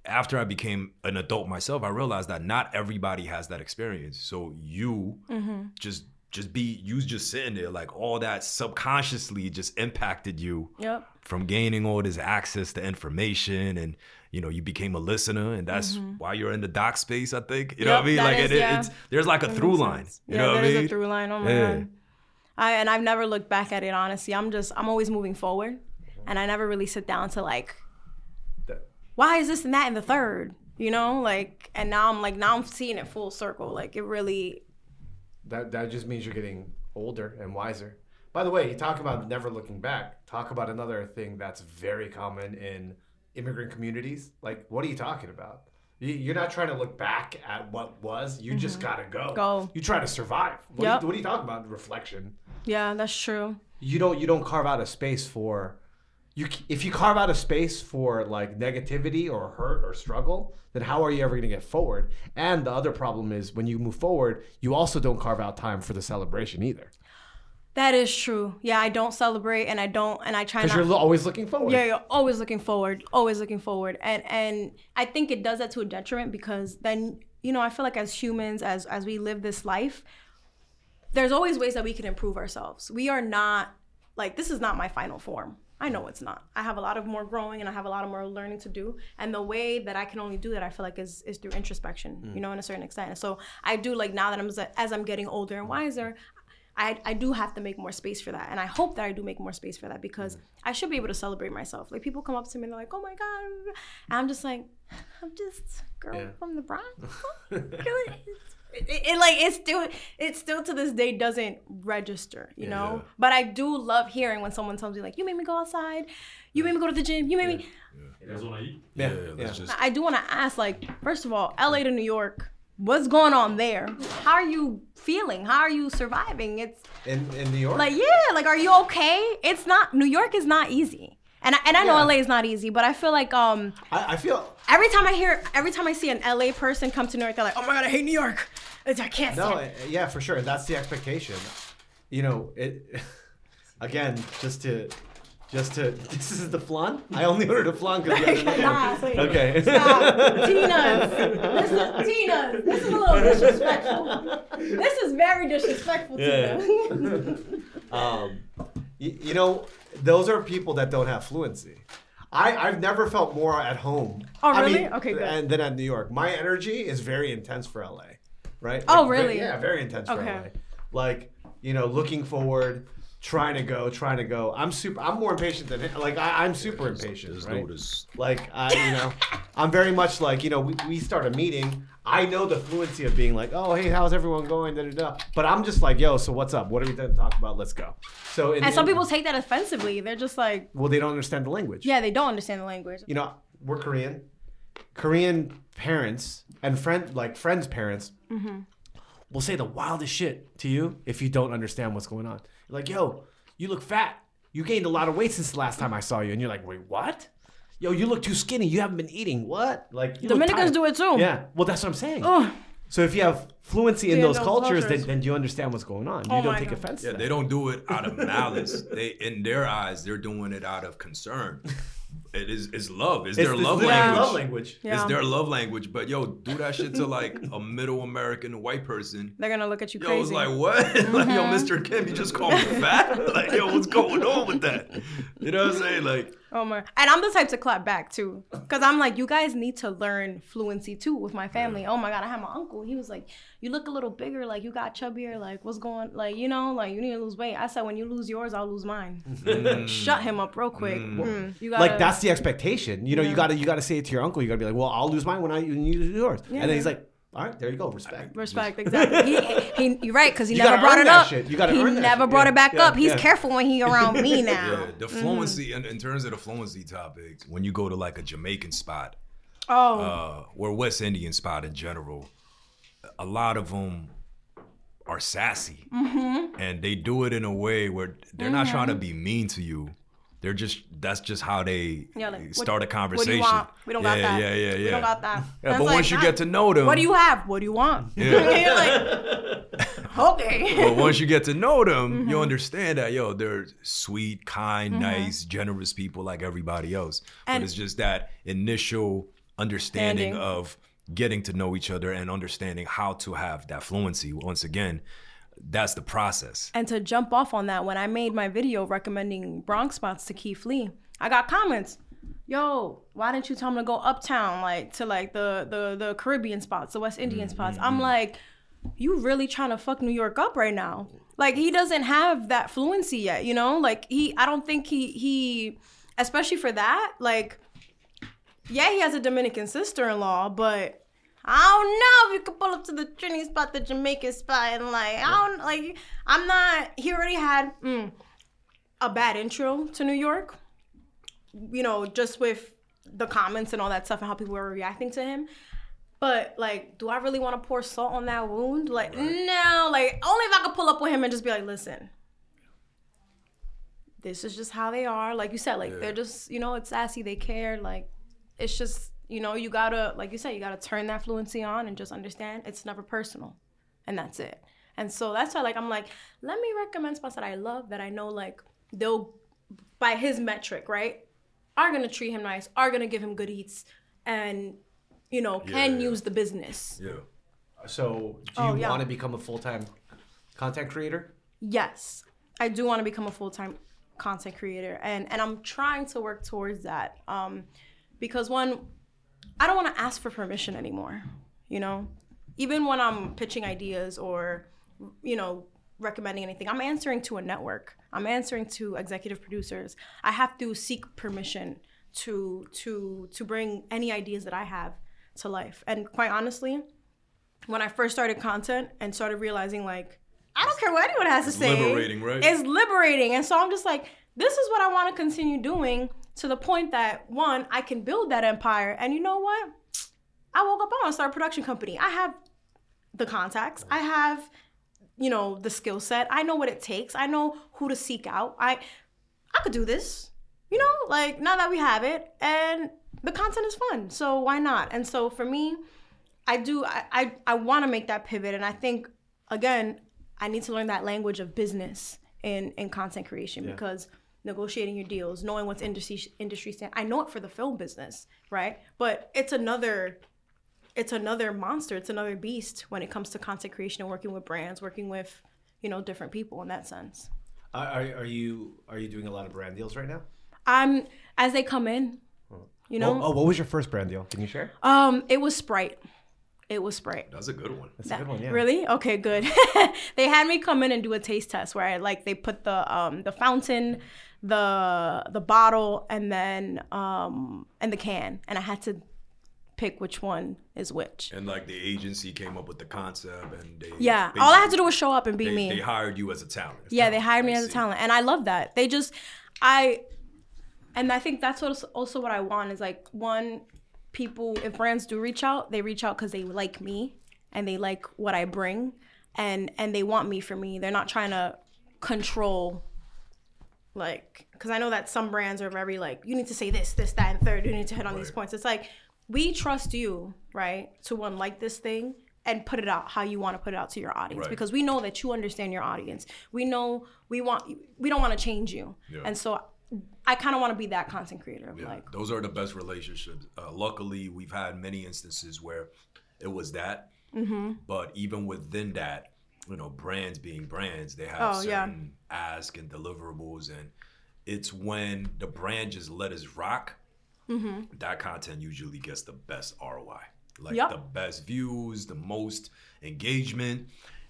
after I became an adult myself, I realized that not everybody has that experience. So you Mm-hmm. just just be you just sitting there like all that subconsciously just impacted you Yep. from gaining all this access to information and you know you became a listener and that's why you're in the doc space i think you know what i Mm-hmm. Mean like is, it, yeah. it's there's like a through line sense. you yeah, know what i there is mean a through line. Oh my Yeah. god. I and I've never looked back at it honestly. I'm just I'm always moving forward, and I never really sit down to like, why is this and that in the third? You know, like, and now I'm like now I'm seeing it full circle. Like it really. That that just means you're getting older and wiser. By the way, you talk about never looking back. Talk about another thing that's very common in immigrant communities. Like, what are you talking about? You- You're not trying to look back at what was. You just gotta go. Mm-hmm. Go. You try to survive. What, Yep. are you, what are you talking about? Reflection. Yeah, that's true. You don't. You don't carve out a space for. You if you carve out a space for like negativity or hurt or struggle, then how are you ever gonna get forward? And the other problem is when you move forward, you also don't carve out time for the celebration either. That is true. Yeah, I don't celebrate, and I don't, and I try Because you're lo- always looking forward. Yeah, you're always looking forward, always looking forward, and and I think it does that to a detriment because then you know I feel like as humans, as as we live this life, there's always ways that we can improve ourselves. We are not like this is not my final form. I know it's not. I have a lot of more growing and I have a lot of more learning to do. And the way that I can only do that, I feel like is is through introspection, mm. you know, in a certain extent. And so I do like now that I'm as I'm getting older and wiser, I, I do have to make more space for that. And I hope that I do make more space for that because mm. I should be able to celebrate myself. Like people come up to me and they're like, oh my God. And I'm just like, I'm just girl Yeah. from the Bronx. it, it, it, like it's still it still to this day doesn't register, you know? Yeah. But I do love hearing when someone tells me like, you made me go outside, you made me go to the gym, you made me Yeah, yeah, yeah. let's just I do want to ask, like, first of all, LA to New York, what's going on there? How are you feeling? How are you surviving? It's In in New York. like, yeah, like, are you okay? It's not. New York is not easy, and I, and I know Yeah. LA is not easy, but I feel like um I, I feel every time I hear, every time I see an LA person come to New York, they're like, oh my god, I hate New York. It's- I can't no. uh, Yeah, for sure. That's the expectation. You know, it. Again, just to. Just to this is the flan. I only ordered a flan because Nah, wait. Okay. Stop. Tina's. This is Tina's. This is a little disrespectful. This is very disrespectful, Yeah. Tina. um, you, you know, those are people that don't have fluency. I, I've never felt more at home. Oh, I really? mean, Okay, good. And then at New York, my energy is very intense for LA, right? Oh, Like, ve- really? yeah, very intense for Okay. LA. Like you know, looking forward, trying to go, trying to go. I'm super. I'm more impatient than him. like I, I'm super impatient. this right? dude Like I, you know, I'm very much like you know. We, we start a meeting. I know the fluency of being like, oh hey, how's everyone going? Da, da, da. But I'm just like, yo, so what's up? What are we going to talk about? Let's go. So in, And some in- people take that offensively. They're just like, well, they don't understand the language. yeah, they don't understand the language. You know, we're Korean. Korean parents and friend like friends' parents Mm-hmm. Will say the wildest shit to you if you don't understand what's going on. Like, yo, you look fat. You gained a lot of weight since the last time I saw you, and you're like, wait, what? Yo, you look too skinny. You haven't been eating. What? Like you Dominicans do it too. Yeah. Well, that's what I'm saying. Ugh. So if you have fluency in Yeah, those those cultures, cultures. Then, then you understand what's going on. You Oh don't take God. offense. Yeah, to they that. don't do it out of malice. they in their eyes, they're doing it out of concern. It is it's love. It's, It's, their it's love literally language. love language. Yeah. It's their love language. But yo, do that shit to like a middle American white person. They're gonna look at you Yo, crazy. it's like what? like yo, mm-hmm. Mr. Kim, you just called me fat? like yo, what's going on with that? You know what I'm saying? Like oh my! And I'm the type to clap back too, because I'm like, you guys need to learn fluency too with my family. Oh my god, I had my uncle. He was like, you look a little bigger. Like you got chubbier. Like what's going? Like you know, like you need to lose weight. I said, when you lose yours, I'll lose mine. Shut him up real quick. Mm, you gotta, like that's the expectation. You know, you gotta you gotta say it to your uncle. You gotta be like, well, I'll lose mine when I when you lose yours. And then he's like, All right, there you go. Respect. Respect, exactly. He, he, you're right, because he You never brought earn it that up. shit. You gotta he earn that never shit. brought Yeah, it back yeah, up. He's yeah. careful when he around me now. Yeah, the fluency in, in terms of the fluency topics, when you go to like a Jamaican spot, Oh, uh, or West Indian spot in general, a lot of them are sassy, Mm-hmm. and they do it in a way where they're not trying to be mean to you. They're just that's just how they yeah, like, start a What do conversation. want? We don't yeah, got that. Yeah, yeah, yeah. We don't got that. Yeah, but like, once you get to know them, what do you have? What do you want? Yeah. Like, okay. but once you get to know them, Mm-hmm. you understand that yo, they're sweet, kind, nice, generous people like everybody else. And- but it's just that initial understanding Standing. of getting to know each other and understanding how to have that fluency. Once again, that's the process. And to jump off on that, when I made my video recommending Bronx spots to Keith Lee, I got comments. Yo, why didn't you tell him to go uptown, like to like the the the Caribbean spots, the West Indian mm-hmm, spots? Mm-hmm. I'm like, you really trying to fuck New York up right now? Like he doesn't have that fluency yet, you know? Like he, I don't think he he, especially for that, like, yeah, he has a Dominican sister-in-law, but I don't know if you could pull up to the Trini spot, the Jamaican spot, and like I don't like. I'm not. He already had mm, a bad intro to New York. You know, just with the comments and all that stuff and how people were reacting to him. But like, do I really want to pour salt on that wound? Like, no. Like, only if I could pull up with him and just be like, listen. This is just how they are. Like you said, like they're just, you know, it's sassy. They care. Like, it's just you know you gotta like you said you gotta turn that fluency on and just understand it's never personal and that's it and so that's why like i'm like let me recommend spots that i love that i know like they'll by his metric right are gonna treat him nice are gonna give him good eats and you know can Yeah. use the business Yeah. So, do Oh, you yeah. want to become a full time content creator? yes i do want to become a full-time content creator and and i'm trying to work towards that um because one i don't want to ask for permission anymore you know? Even when i'm pitching ideas or you know recommending anything i'm answering to a network. I'm answering to executive producers. I have to seek permission to to to bring any ideas that i have to life. And quite honestly when i first started content and started realizing like i don't care what anyone has to say. liberating, right? it's liberating. And so i'm just like this is what i want to continue doing to the point that one i can build that empire and you know what? I woke up i want to start a production company. I have the contacts. I have you know the skill set. I know what it takes. I know who to seek out. I i could do this you know? Like now that we have it and the content is fun so why not? And so for me i do i i, I want to make that pivot and i think again i need to learn that language of business in in content creation because negotiating your deals knowing what's industry industry stand i know it for the film business right but it's another it's another monster it's another beast when it comes to content creation and working with brands working with you know different people in that sense Are, are are you are you doing a lot of brand deals right now? i'm as they come in you know Oh, oh, what was your first brand deal? Can you share? um it was sprite it was sprite That's a good one. That's a good one. Yeah. Really? Okay, good. they had me come in and do a taste test where I like they put the um the fountain, the the bottle, and then um and the can, and I had to pick which one is which. And like the agency came up with the concept, and they Yeah, all I had to do was show up and be they, me. they hired you as a talent. yeah, they hired me I as a talent, and I love that. They just, I, and I think that's what also what I want is like one, people if brands do reach out, they reach out because they like me and they like what I bring, and and they want me for me. They're not trying to control. Like, because I know that some brands are very like, you need to say this, this, that, and third. You need to hit on these points. It's like we trust you, right, to one like this thing and put it out how you want to put it out to your audience Right. because we know that you understand your audience. We know we want we don't want to change you, Yeah. and so I kind of want to be that content creator. Of Yeah, like, those are the best relationships. Uh, luckily, we've had many instances where it was that. Mm-hmm. But even within that, you know, brands being brands, they have Oh, yeah. certain ask and deliverables, and it's when the brand just let us rock. That content usually gets the best ROI, like Yep. the best views, the most engagement,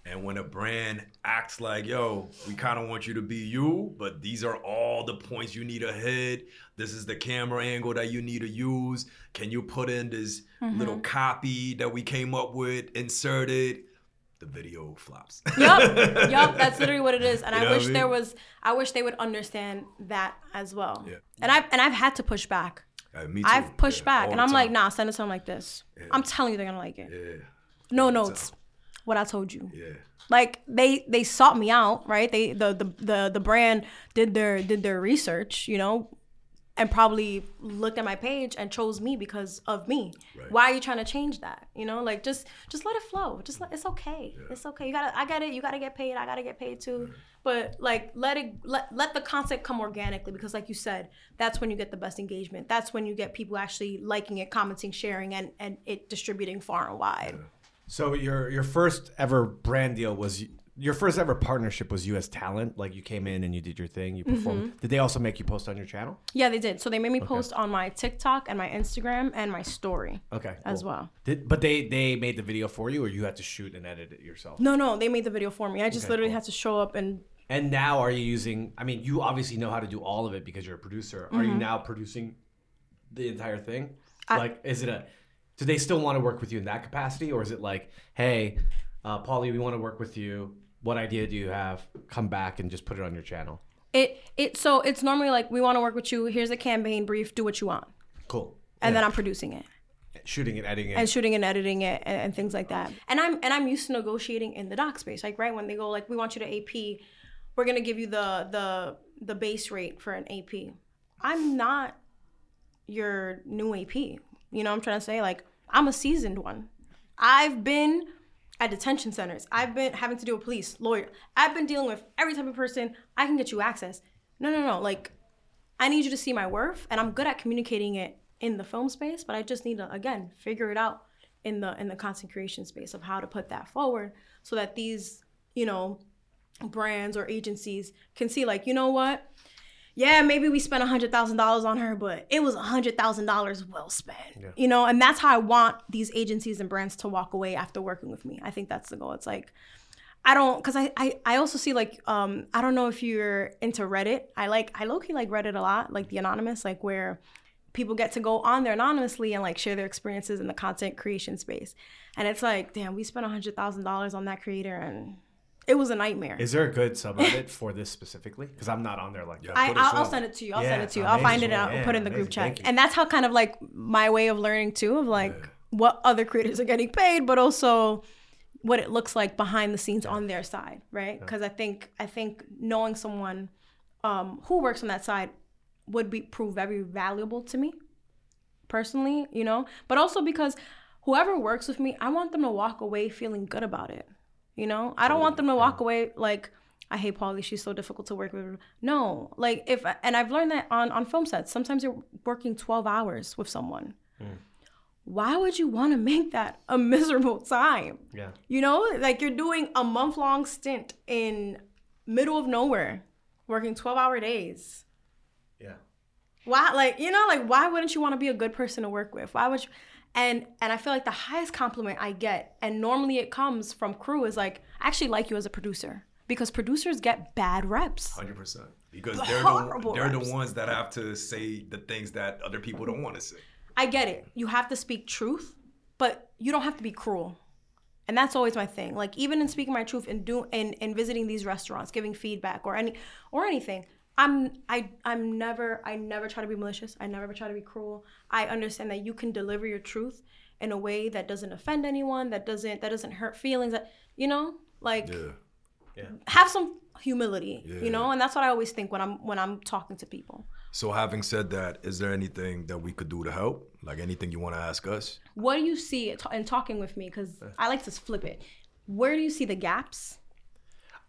And when a brand acts like, yo, we kind of want you to be you, but these are all the points you need to hit. This is the camera angle that you need to use. Can you put in this Mm-hmm. little copy that we came up with, insert it? The video flops. Yep, yep. That's literally what it is. And You I what I wish there was. I wish they would understand that as well. Yeah. And I've and I've had to push back. Uh, me too. I've pushed Yeah, back, and I'm like, nah, send it something like this. I'm telling you, they're gonna like it. Yeah, No notes. What I told you. yeah. Like they they sought me out, right? They the the the the brand did their did their research, you know, and probably looked at my page and chose me because of me. Right. Why are you trying to change that? You know, like just just let it flow. Just let it's okay. It's okay. You gotta I got it. You gotta get paid. I gotta get paid too. But like let it let let the content come organically because like you said, that's when you get the best engagement. That's when you get people actually liking it, commenting, sharing, and and it distributing far and wide. So your your first ever brand deal was your first ever partnership was U.S. Talent. Like you came in and you did your thing, you performed. Mm-hmm. Did they also make you post on your channel? Yeah, they did. So they made me post on my TikTok and my Instagram and my story Okay, as cool. well. Did but they they made the video for you, or you had to shoot and edit it yourself? No, no, they made the video for me. I just Okay, literally cool. had to show up and And now are you using? I mean, you obviously know how to do all of it because you're a producer. Are you now producing the entire thing? Mm-hmm. I- like, is it a? Do they still want to work with you in that capacity, or is it like, hey, uh, Paulie, we want to work with you. What idea do you have? Come back and just put it on your channel. it it so it's normally like we want to work with you. Here's a campaign brief. Do what you want, Cool. and then I'm producing it Shooting and editing it. and shooting and editing it and, and things like that. And I'm and I'm used to negotiating in the doc space. Like right when they go like we want you to AP, we're gonna give you the the the base rate for an AP. I'm not your new AP. You know what I'm trying to say? Like I'm a seasoned one. I've been at detention centers. I've been having to deal with police, lawyer. I've been dealing with every type of person. I can get you access. No, no, no. Like I need you to see my worth, and I'm good at communicating it in the film space, but I just need to again figure it out in the in the content creation space of how to put that forward so that these, you know, brands or agencies can see like, you know what? Yeah, maybe we spent a hundred thousand dollars on her, but it was a hundred thousand dollars well spent. You know, and that's how I want these agencies and brands to walk away after working with me. I think that's the goal. It's like I don't because I, I I also see like um I don't know if you're into Reddit. I like I low key like Reddit a lot, like the anonymous, like where people get to go on there anonymously and like share their experiences in the content creation space. And it's like, damn, we spent a hundred thousand dollars on that creator and it was a nightmare. Is there a good subreddit for this specifically? Because I'm not on there like that. I, I'll, I'll send it to you. I'll Yeah, send it to you. I'll find it out. and Yeah, put it in the group chat. And that's how kind of like my way of learning too, of like what other creators are getting paid, but also what it looks like behind the scenes on their side, right? Because I think I think knowing someone um, who works on that side would be prove very valuable to me personally, you know. But also because whoever works with me, I want them to walk away feeling good about it. You know, I don't want them to walk away like I hate Paulie. She's so difficult to work with. No, like if and I've learned that on on film sets. Sometimes you're working twelve hours with someone. Mm. Why would you want to make that a miserable time? Yeah. You know, like you're doing a month long stint in middle of nowhere, working twelve hour days. Yeah. Why, like, you know, like, why wouldn't you want to be a good person to work with? Why would you? And and I feel like the highest compliment I get, and normally it comes from crew, is like, I actually like you as a producer because producers get bad reps. Hundred percent. Because they're the, they're reps. the ones that have to say the things that other people don't want to say. I get it. You have to speak truth, but you don't have to be cruel. And that's always my thing. Like even in speaking my truth and do in, in visiting these restaurants, giving feedback or any or anything, I'm I I'm never I never try to be malicious. I never try to be cruel. I understand that you can deliver your truth in a way that doesn't offend anyone, that doesn't that doesn't hurt feelings, that you know, like Yeah. have some humility, you know, and that's what I always think when I'm when I'm talking to people. So having said that, is there anything that we could do to help? Like anything you want to ask us? what do you see in talking with me because i like to flip it where do you see the gaps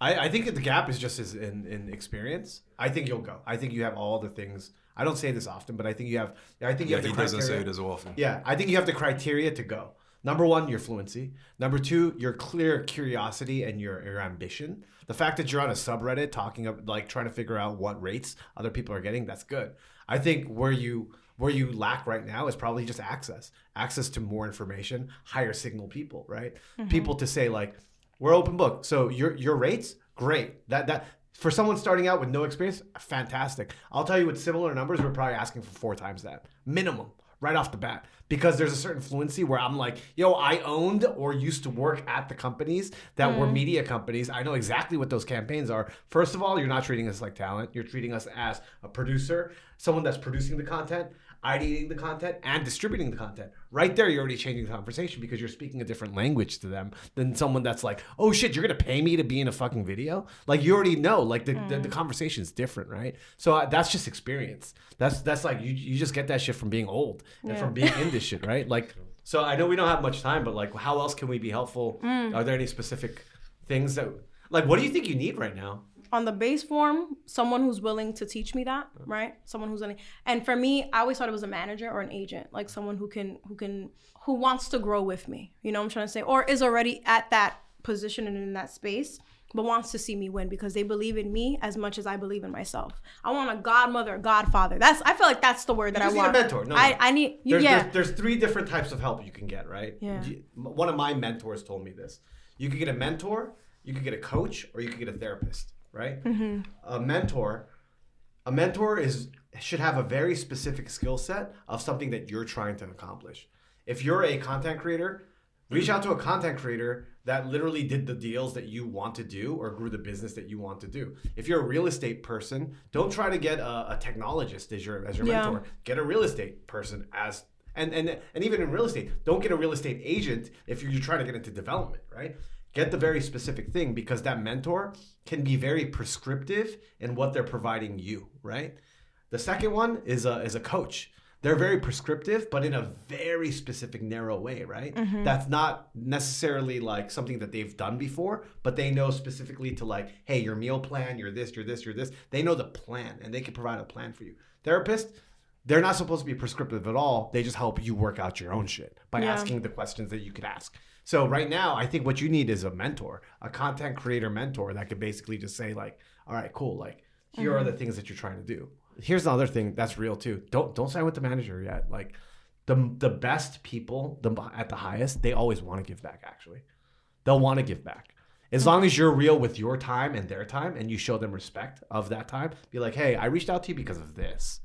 I, I think the gap is just as in, in experience. I think you'll go. I think you have all the things. I don't say this often, but I think you have. I think you Yeah, have he the doesn't say criteria. it as often. Yeah, I think you have the criteria to go. Number one, your fluency. Number two, your clear curiosity and your, your ambition. The fact that you're on a subreddit talking of like trying to figure out what rates other people are getting, that's good. I think where you where you lack right now is probably just access. Access to more information, higher signal people, right? Mm-hmm. People to say like, We're open book. So your your rates, great. That that for someone starting out with no experience, fantastic. I'll tell you with similar numbers, we're probably asking for four times that minimum right off the bat because there's a certain fluency where I'm like, yo, I owned or used to work at the companies that were mm-hmm. media companies. I know exactly what those campaigns are. First of all, you're not treating us like talent. You're treating us as a producer, someone that's producing the content, ideating the content, and distributing the content. Right there, you're already changing the conversation because you're speaking a different language to them than someone that's like, oh shit, you're gonna pay me to be in a fucking video. Like you already know, like the the, the conversation is different, right? So uh, that's just experience. That's that's like you you just get that shit from being old and from being in this shit, right? Like. So I know we don't have much time, but like, how else can we be helpful? Are there any specific things that, like, what do you think you need right now? On the base form, someone who's willing to teach me that, right? Someone who's willing. And for me, I always thought it was a manager or an agent, like someone who can who can who wants to grow with me. You know what I'm trying to say? Or is already at that position and in that space, but wants to see me win because they believe in me as much as I believe in myself. I want a godmother, a godfather. That's I feel like that's the word that I just need a mentor. No, I, no. I need There's, yeah. there's, there's three different types of help you can get, right? Yeah. One of my mentors told me this. You could get a mentor, you could get a coach, or you could get a therapist, right? Mm-hmm. A mentor, a mentor is should have a very specific skill set of something that you're trying to accomplish. If you're a content creator, reach out to a content creator that literally did the deals that you want to do or grew the business that you want to do. If you're a real estate person, don't try to get a, a technologist as your as your Yeah. mentor. Get a real estate person as and and and even in real estate, don't get a real estate agent if you're, you're trying to get into development, right? Get the very specific thing because that mentor can be very prescriptive in what they're providing you, right? The second one is a is a coach. They're very prescriptive, but in a very specific, narrow way, right? Mm-hmm. That's not necessarily like something that they've done before, but they know specifically to like, hey, your meal plan, you're this, you're this, you're this. They know the plan and they can provide a plan for you. Therapist, they're not supposed to be prescriptive at all. They just help you work out your own shit by Yeah. asking the questions that you could ask. So right now, I think what you need is a mentor, a content creator mentor that could basically just say like, all right, cool, like here are the mm-hmm. things that you're trying to do. Here's another thing that's real too. Don't don't sign with the manager yet. Like the the best people, the at the highest, they always want to give back. Actually, they'll want to give back. As long as you're real with your time and their time, and you show them respect of that time, be like, "Hey, I reached out to you because of this."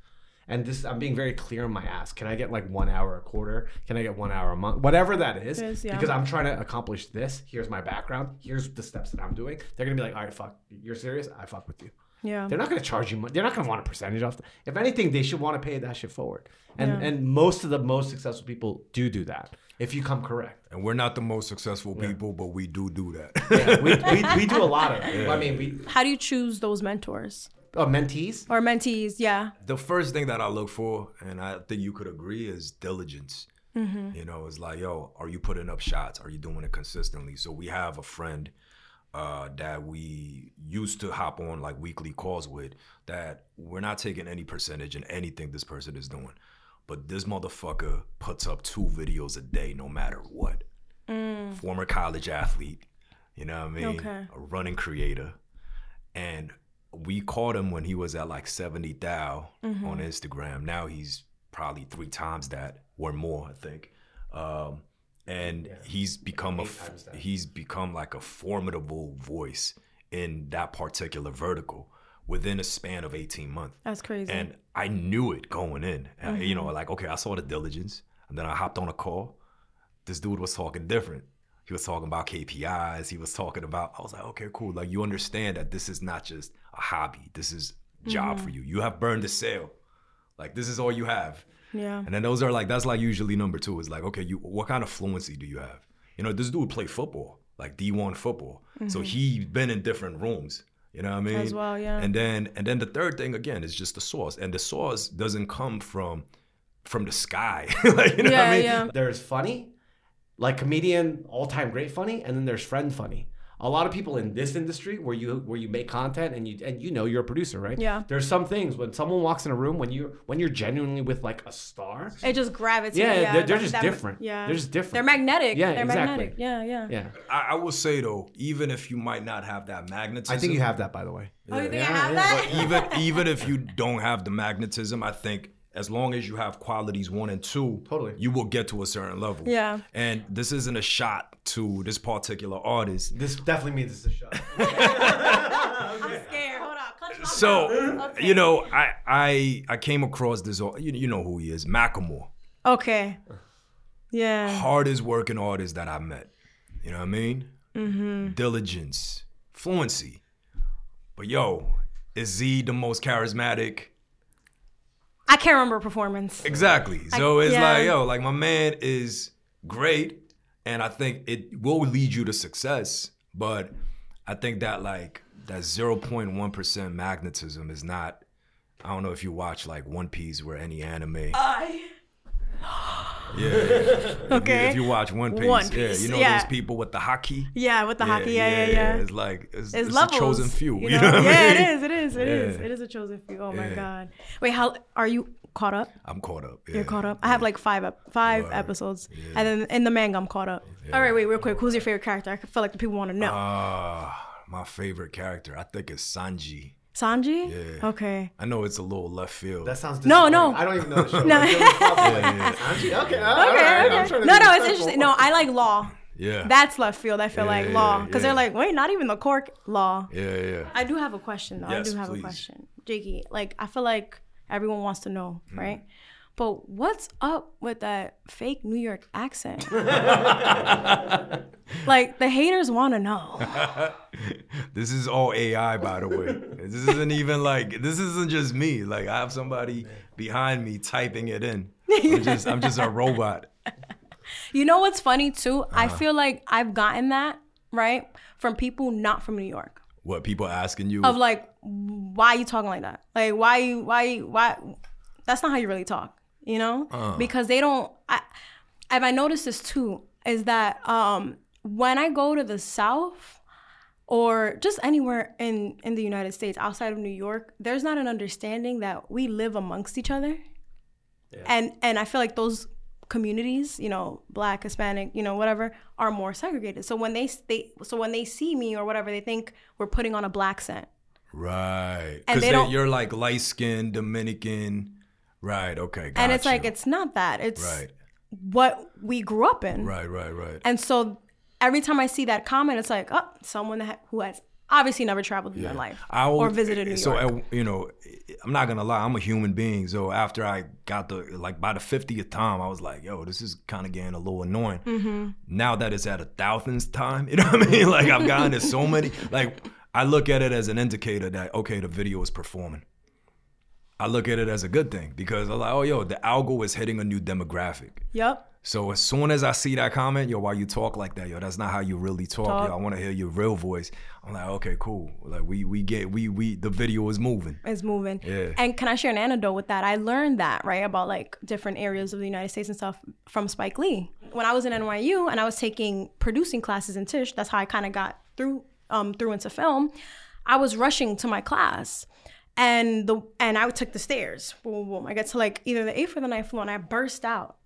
And this I'm being very clear in my ask. Can I get like one hour a quarter? Can I get one hour a month? Whatever that is, Is, yeah. because I'm trying to accomplish this. Here's my background. Here's the steps that I'm doing. They're gonna be like, all right, fuck, you're serious? I fuck with you. yeah. They're not gonna charge you. Money. They're not gonna want a percentage off. The, if anything, they should want to pay that shit forward. And Yeah. and most of the most successful people do do that if you come correct. And we're not the most successful people, but we do do that. Yeah, we, we, we do a lot of it. I mean, we How do you choose those mentors uh, mentees. or mentees? Yeah. the first thing that I look for, and I think you could agree, is diligence. Mm-hmm. You know, it's like, yo, are you putting up shots? Are you doing it consistently? So we have a friend uh, that we used to hop on like weekly calls with. That we're not taking any percentage in anything this person is doing, but this motherfucker puts up two videos a day, no matter what. Former college athlete, you know what I mean? Mm. Okay. A running creator, and we caught him when he was at like 70 thou Mm-hmm. on Instagram. Now he's probably three times that or more, I think. Um, and he's become a Eight f- times that. he's become like a formidable voice in that particular vertical within a span of 18 months. That's crazy. And I knew it going in. Uh, You Mm-hmm. know, like, okay, I saw the diligence. And then I hopped on a call. This dude was talking different. He was talking about KPIs. He was talking about, I was like, okay, cool. Like, you understand that this is not just a hobby. This is job Mm-hmm. for you. You have burned the sale. Like, this is all you have. yeah. And then those are like, that's like usually number two is like, okay, you what kind of fluency do you have? You know, this dude played football, like D1 football. So he's been in different rooms. You know what I mean? Mm-hmm. As well, yeah. And then and then the third thing again is just the sauce. And the sauce doesn't come from from the sky. like, you know what I mean? yeah. There's funny, like comedian, all time great funny, and then there's friend funny. A lot of people in this industry where you where you make content and you and you know you're a producer, right? Yeah. There's some things when someone walks in a room when you when you're genuinely with like a star. It just gravitates. Yeah, Yeah, they're, they're that- just that- different. Yeah, they're just different. They're magnetic. Yeah, they're exactly. magnetic. Yeah, yeah. yeah, I, I will say though, even if you might not have that magnetism, I think you have that by the way. Oh, you think Yeah, I have yeah. that? but even even if you don't have the magnetism, I think as long as you have qualities one and two, Totally. you will get to a certain level. Yeah. And this isn't a shot to this particular artist. This definitely means it's a shot. I'm scared. Hold on. So. Okay. you know, I I I came across this. You, you know who he is, Macklemore, Okay. Yeah. hardest working artist that I met. You know what I mean? Mm-hmm. Diligence, fluency. But yo, is Z the most charismatic? I can't remember a performance. Exactly. So it's yeah. like, yo, like my man is great, and I think it will lead you to success. But I think that like that zero point one percent magnetism is not. I don't know if you watch like One Piece or any anime. I. Yeah. If you- Okay. If you, watch One Piece, One yeah, you know yeah. those people with the Haki. Yeah, with the Haki. Yeah, yeah, yeah. It's like it's, It's, it's levels. a chosen few. You You know? know, what I yeah, mean? it is. It is. It is. Yeah. It is a chosen few. Oh my god. Wait, how are you caught up? I'm caught up. You're caught up. I have like five five Word. episodes, Yeah. and then in the manga, I'm caught up. All right, wait, real quick. Who's your favorite character? I feel like the people want to know. Ah, my favorite character, I think it's Sanji. Sanji. yeah. Okay. I know it's a little left field. That sounds No, no. I don't even know the show. No. Like, it was probably Sanji? Okay, all right, Okay. I'm okay. trying No, be no, it's respectful. interesting. No, I like Law. yeah. That's left field. I feel like Yeah, Law because yeah. they're like, wait, not even the cork Law. yeah, yeah. I do have a question though. Yes, I do have please. a question, Jakey. Like, I feel like everyone wants to know, Mm. right? But what's up with that fake New York accent? like the haters want to know. this is all AI, by the way. This isn't even like this isn't just me. Like I have somebody behind me typing it in. I'm just I'm just a robot. You know what's funny too? I Uh-huh. feel like I've gotten that right from people not from New York. What people asking you? Of like, why are you talking like that? Like, why you, why, you- why? That's not how you really talk, you know? Uh. Because they don't. I, and I noticed this too is that um, when I go to the South or just anywhere in in the United States outside of New York, there's not an understanding that we live amongst each other, and and I feel like those communities, you know, black, Hispanic, you know, whatever, are more segregated. So when they they so when they see me or whatever, they think we're putting on a black scent. right. Because you're like light skinned Dominican. Right. Okay. and it's got like it's not that. It's right. what we grew up in. Right. Right. Right. And so every time I see that comment, it's like, oh, someone that who has obviously never traveled in their life I or visited New so, York. uh, you know, I'm not gonna lie. I'm a human being. So after I got the like by the 50th time, I was like, yo, this is kind of getting a little annoying. Mm-hmm. Now that it's at a thousandth time, you know what I mean? Like I've gotten it so many. Like I look at it as an indicator that okay, the video is performing. I look at it as a good thing because I'm like, oh, yo, the algo is hitting a new demographic. yep. So as soon as I see that comment, yo, why you talk like that, yo, that's not how you really talk. Talk. Yo, I want to hear your real voice. I'm like, okay, cool. Like we we get we we the video is moving. It's moving. Yeah. And can I share an anecdote with that? I learned that, right, about like different areas of the United States and stuff from Spike Lee. When I was in NYU and I was taking producing classes in Tisch, that's how I kind of got through um through into film. I was rushing to my class. And the and I took the stairs. Boom, boom, boom. I get to like either the eighth or the ninth floor and I burst out.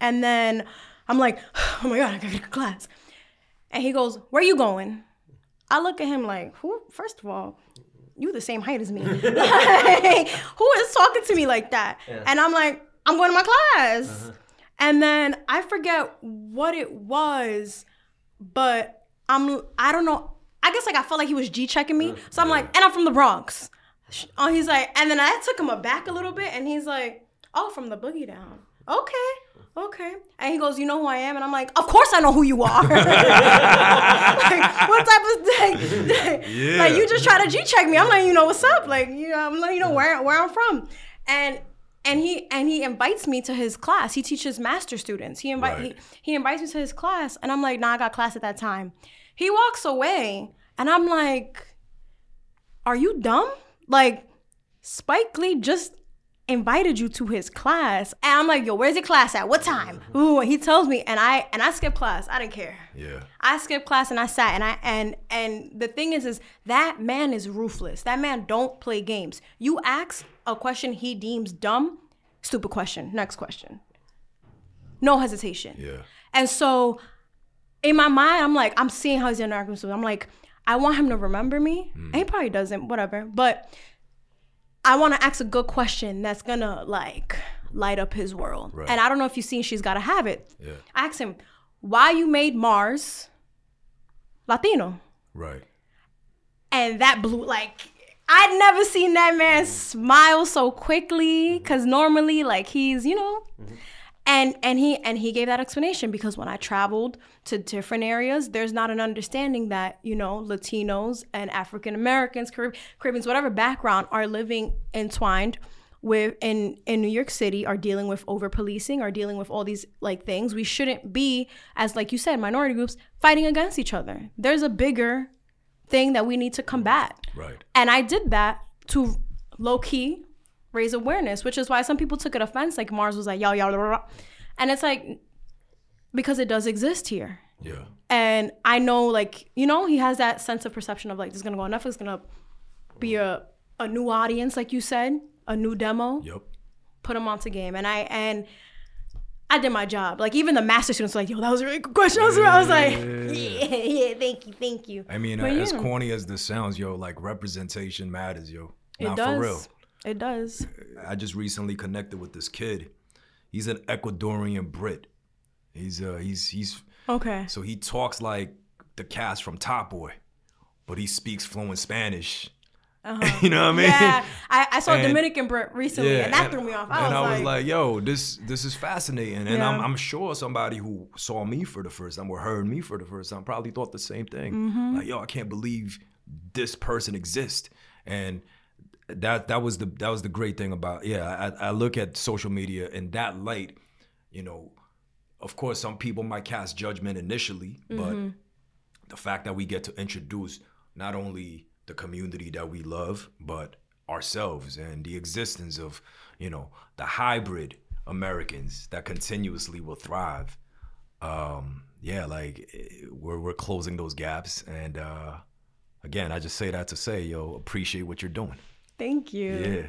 And then I'm like, oh my God, I gotta get to class. And he goes, Where you going? I look at him like, who first of all, you the same height as me. Like, who is talking to me like that? And I'm like, I'm going to my class. Uh-huh. And then I forget what it was, but I'm I don't know. I guess like I felt like he was G checking me. Uh-huh. So I'm like, and I'm from the Bronx. Oh, he's like, and then I took him aback a little bit, and he's like, oh, from the boogie down. Okay. Okay. And he goes, You know who I am? And I'm like, Of course I know who you are. like, what type of thing? Yeah. Like, you just try to G check me. I'm letting you know what's up. Like, you know, I'm letting you know where, where I'm from. And and he and he invites me to his class. He teaches master students. He invite Right. he, he invites me to his class, and I'm like, Nah, I got class at that time. He walks away, and I'm like, Are you dumb? Like, Spike Lee just invited you to his class. And I'm like, yo, where's your class at? What time? Mm-hmm. Ooh, and he tells me, and I and I skipped class. I didn't care. Yeah. I skipped class and I sat and I and and the thing is is that man is ruthless. That man don't play games. You ask a question he deems dumb, stupid question. Next question. No hesitation. Yeah. And so in my mind, I'm like, I'm seeing how he's interacting with. I'm like, I want him to remember me. And he probably doesn't, whatever. But I want to ask a good question that's gonna like light up his world. Right. And I don't know if you've seen She's Gotta Have It. Yeah. I asked him why you made Mars Latino, Right. and that blew like. I'd never seen that man mm-hmm. smile so quickly mm-hmm. because normally like he's you know mm-hmm. And and he and he gave that explanation because when I traveled to different areas, there's not an understanding that you know Latinos and African Americans, Carib- Caribbeans, whatever background, are living entwined with in in New York City, are dealing with over policing, are dealing with all these like things. We shouldn't be, as like you said, minority groups fighting against each other. There's a bigger thing that we need to combat. Right. And I did that to low key raise awareness, which is why some people took it offense. Like Mars was like, yo, yo, blah, blah, blah. and it's like, because it does exist here. Yeah. And I know, like, you know, he has that sense of perception of like, this is gonna go on Netflix, gonna be a, a new audience, like you said, a new demo, Yep. put him onto game. And I, and I did my job. Like, even the master students were like, yo, that was a really good question. I was, I was like, yeah, yeah, thank you, thank you. I mean, But uh, as yeah. corny as this sounds, yo, like representation matters, yo. It does. for real. It does. I just recently connected with this kid. He's an Ecuadorian Brit. He's uh he's he's Okay. so he talks like the cast from Top Boy, but he speaks fluent Spanish. you know what I mean? Uh-huh. Yeah, I, I saw And- Dominican Brit recently, and that threw me off. I and was, I was like, like, yo, this this is fascinating. And I'm, I'm sure somebody who saw me for the first time or heard me for the first time probably thought the same thing. Mm-hmm. Like, yo, I can't believe this person exists. And that that was the that was the great thing about yeah. I, I look at social media in that light. You know, of course, some people might cast judgment initially, Mm-hmm. but the fact that we get to introduce not only the community that we love, but ourselves and the existence of, you know, the hybrid Americans that continuously will thrive. Um, yeah, like we're we're closing those gaps, and uh, again, I just say that to say, yo, appreciate what you're doing. Thank you. Yeah.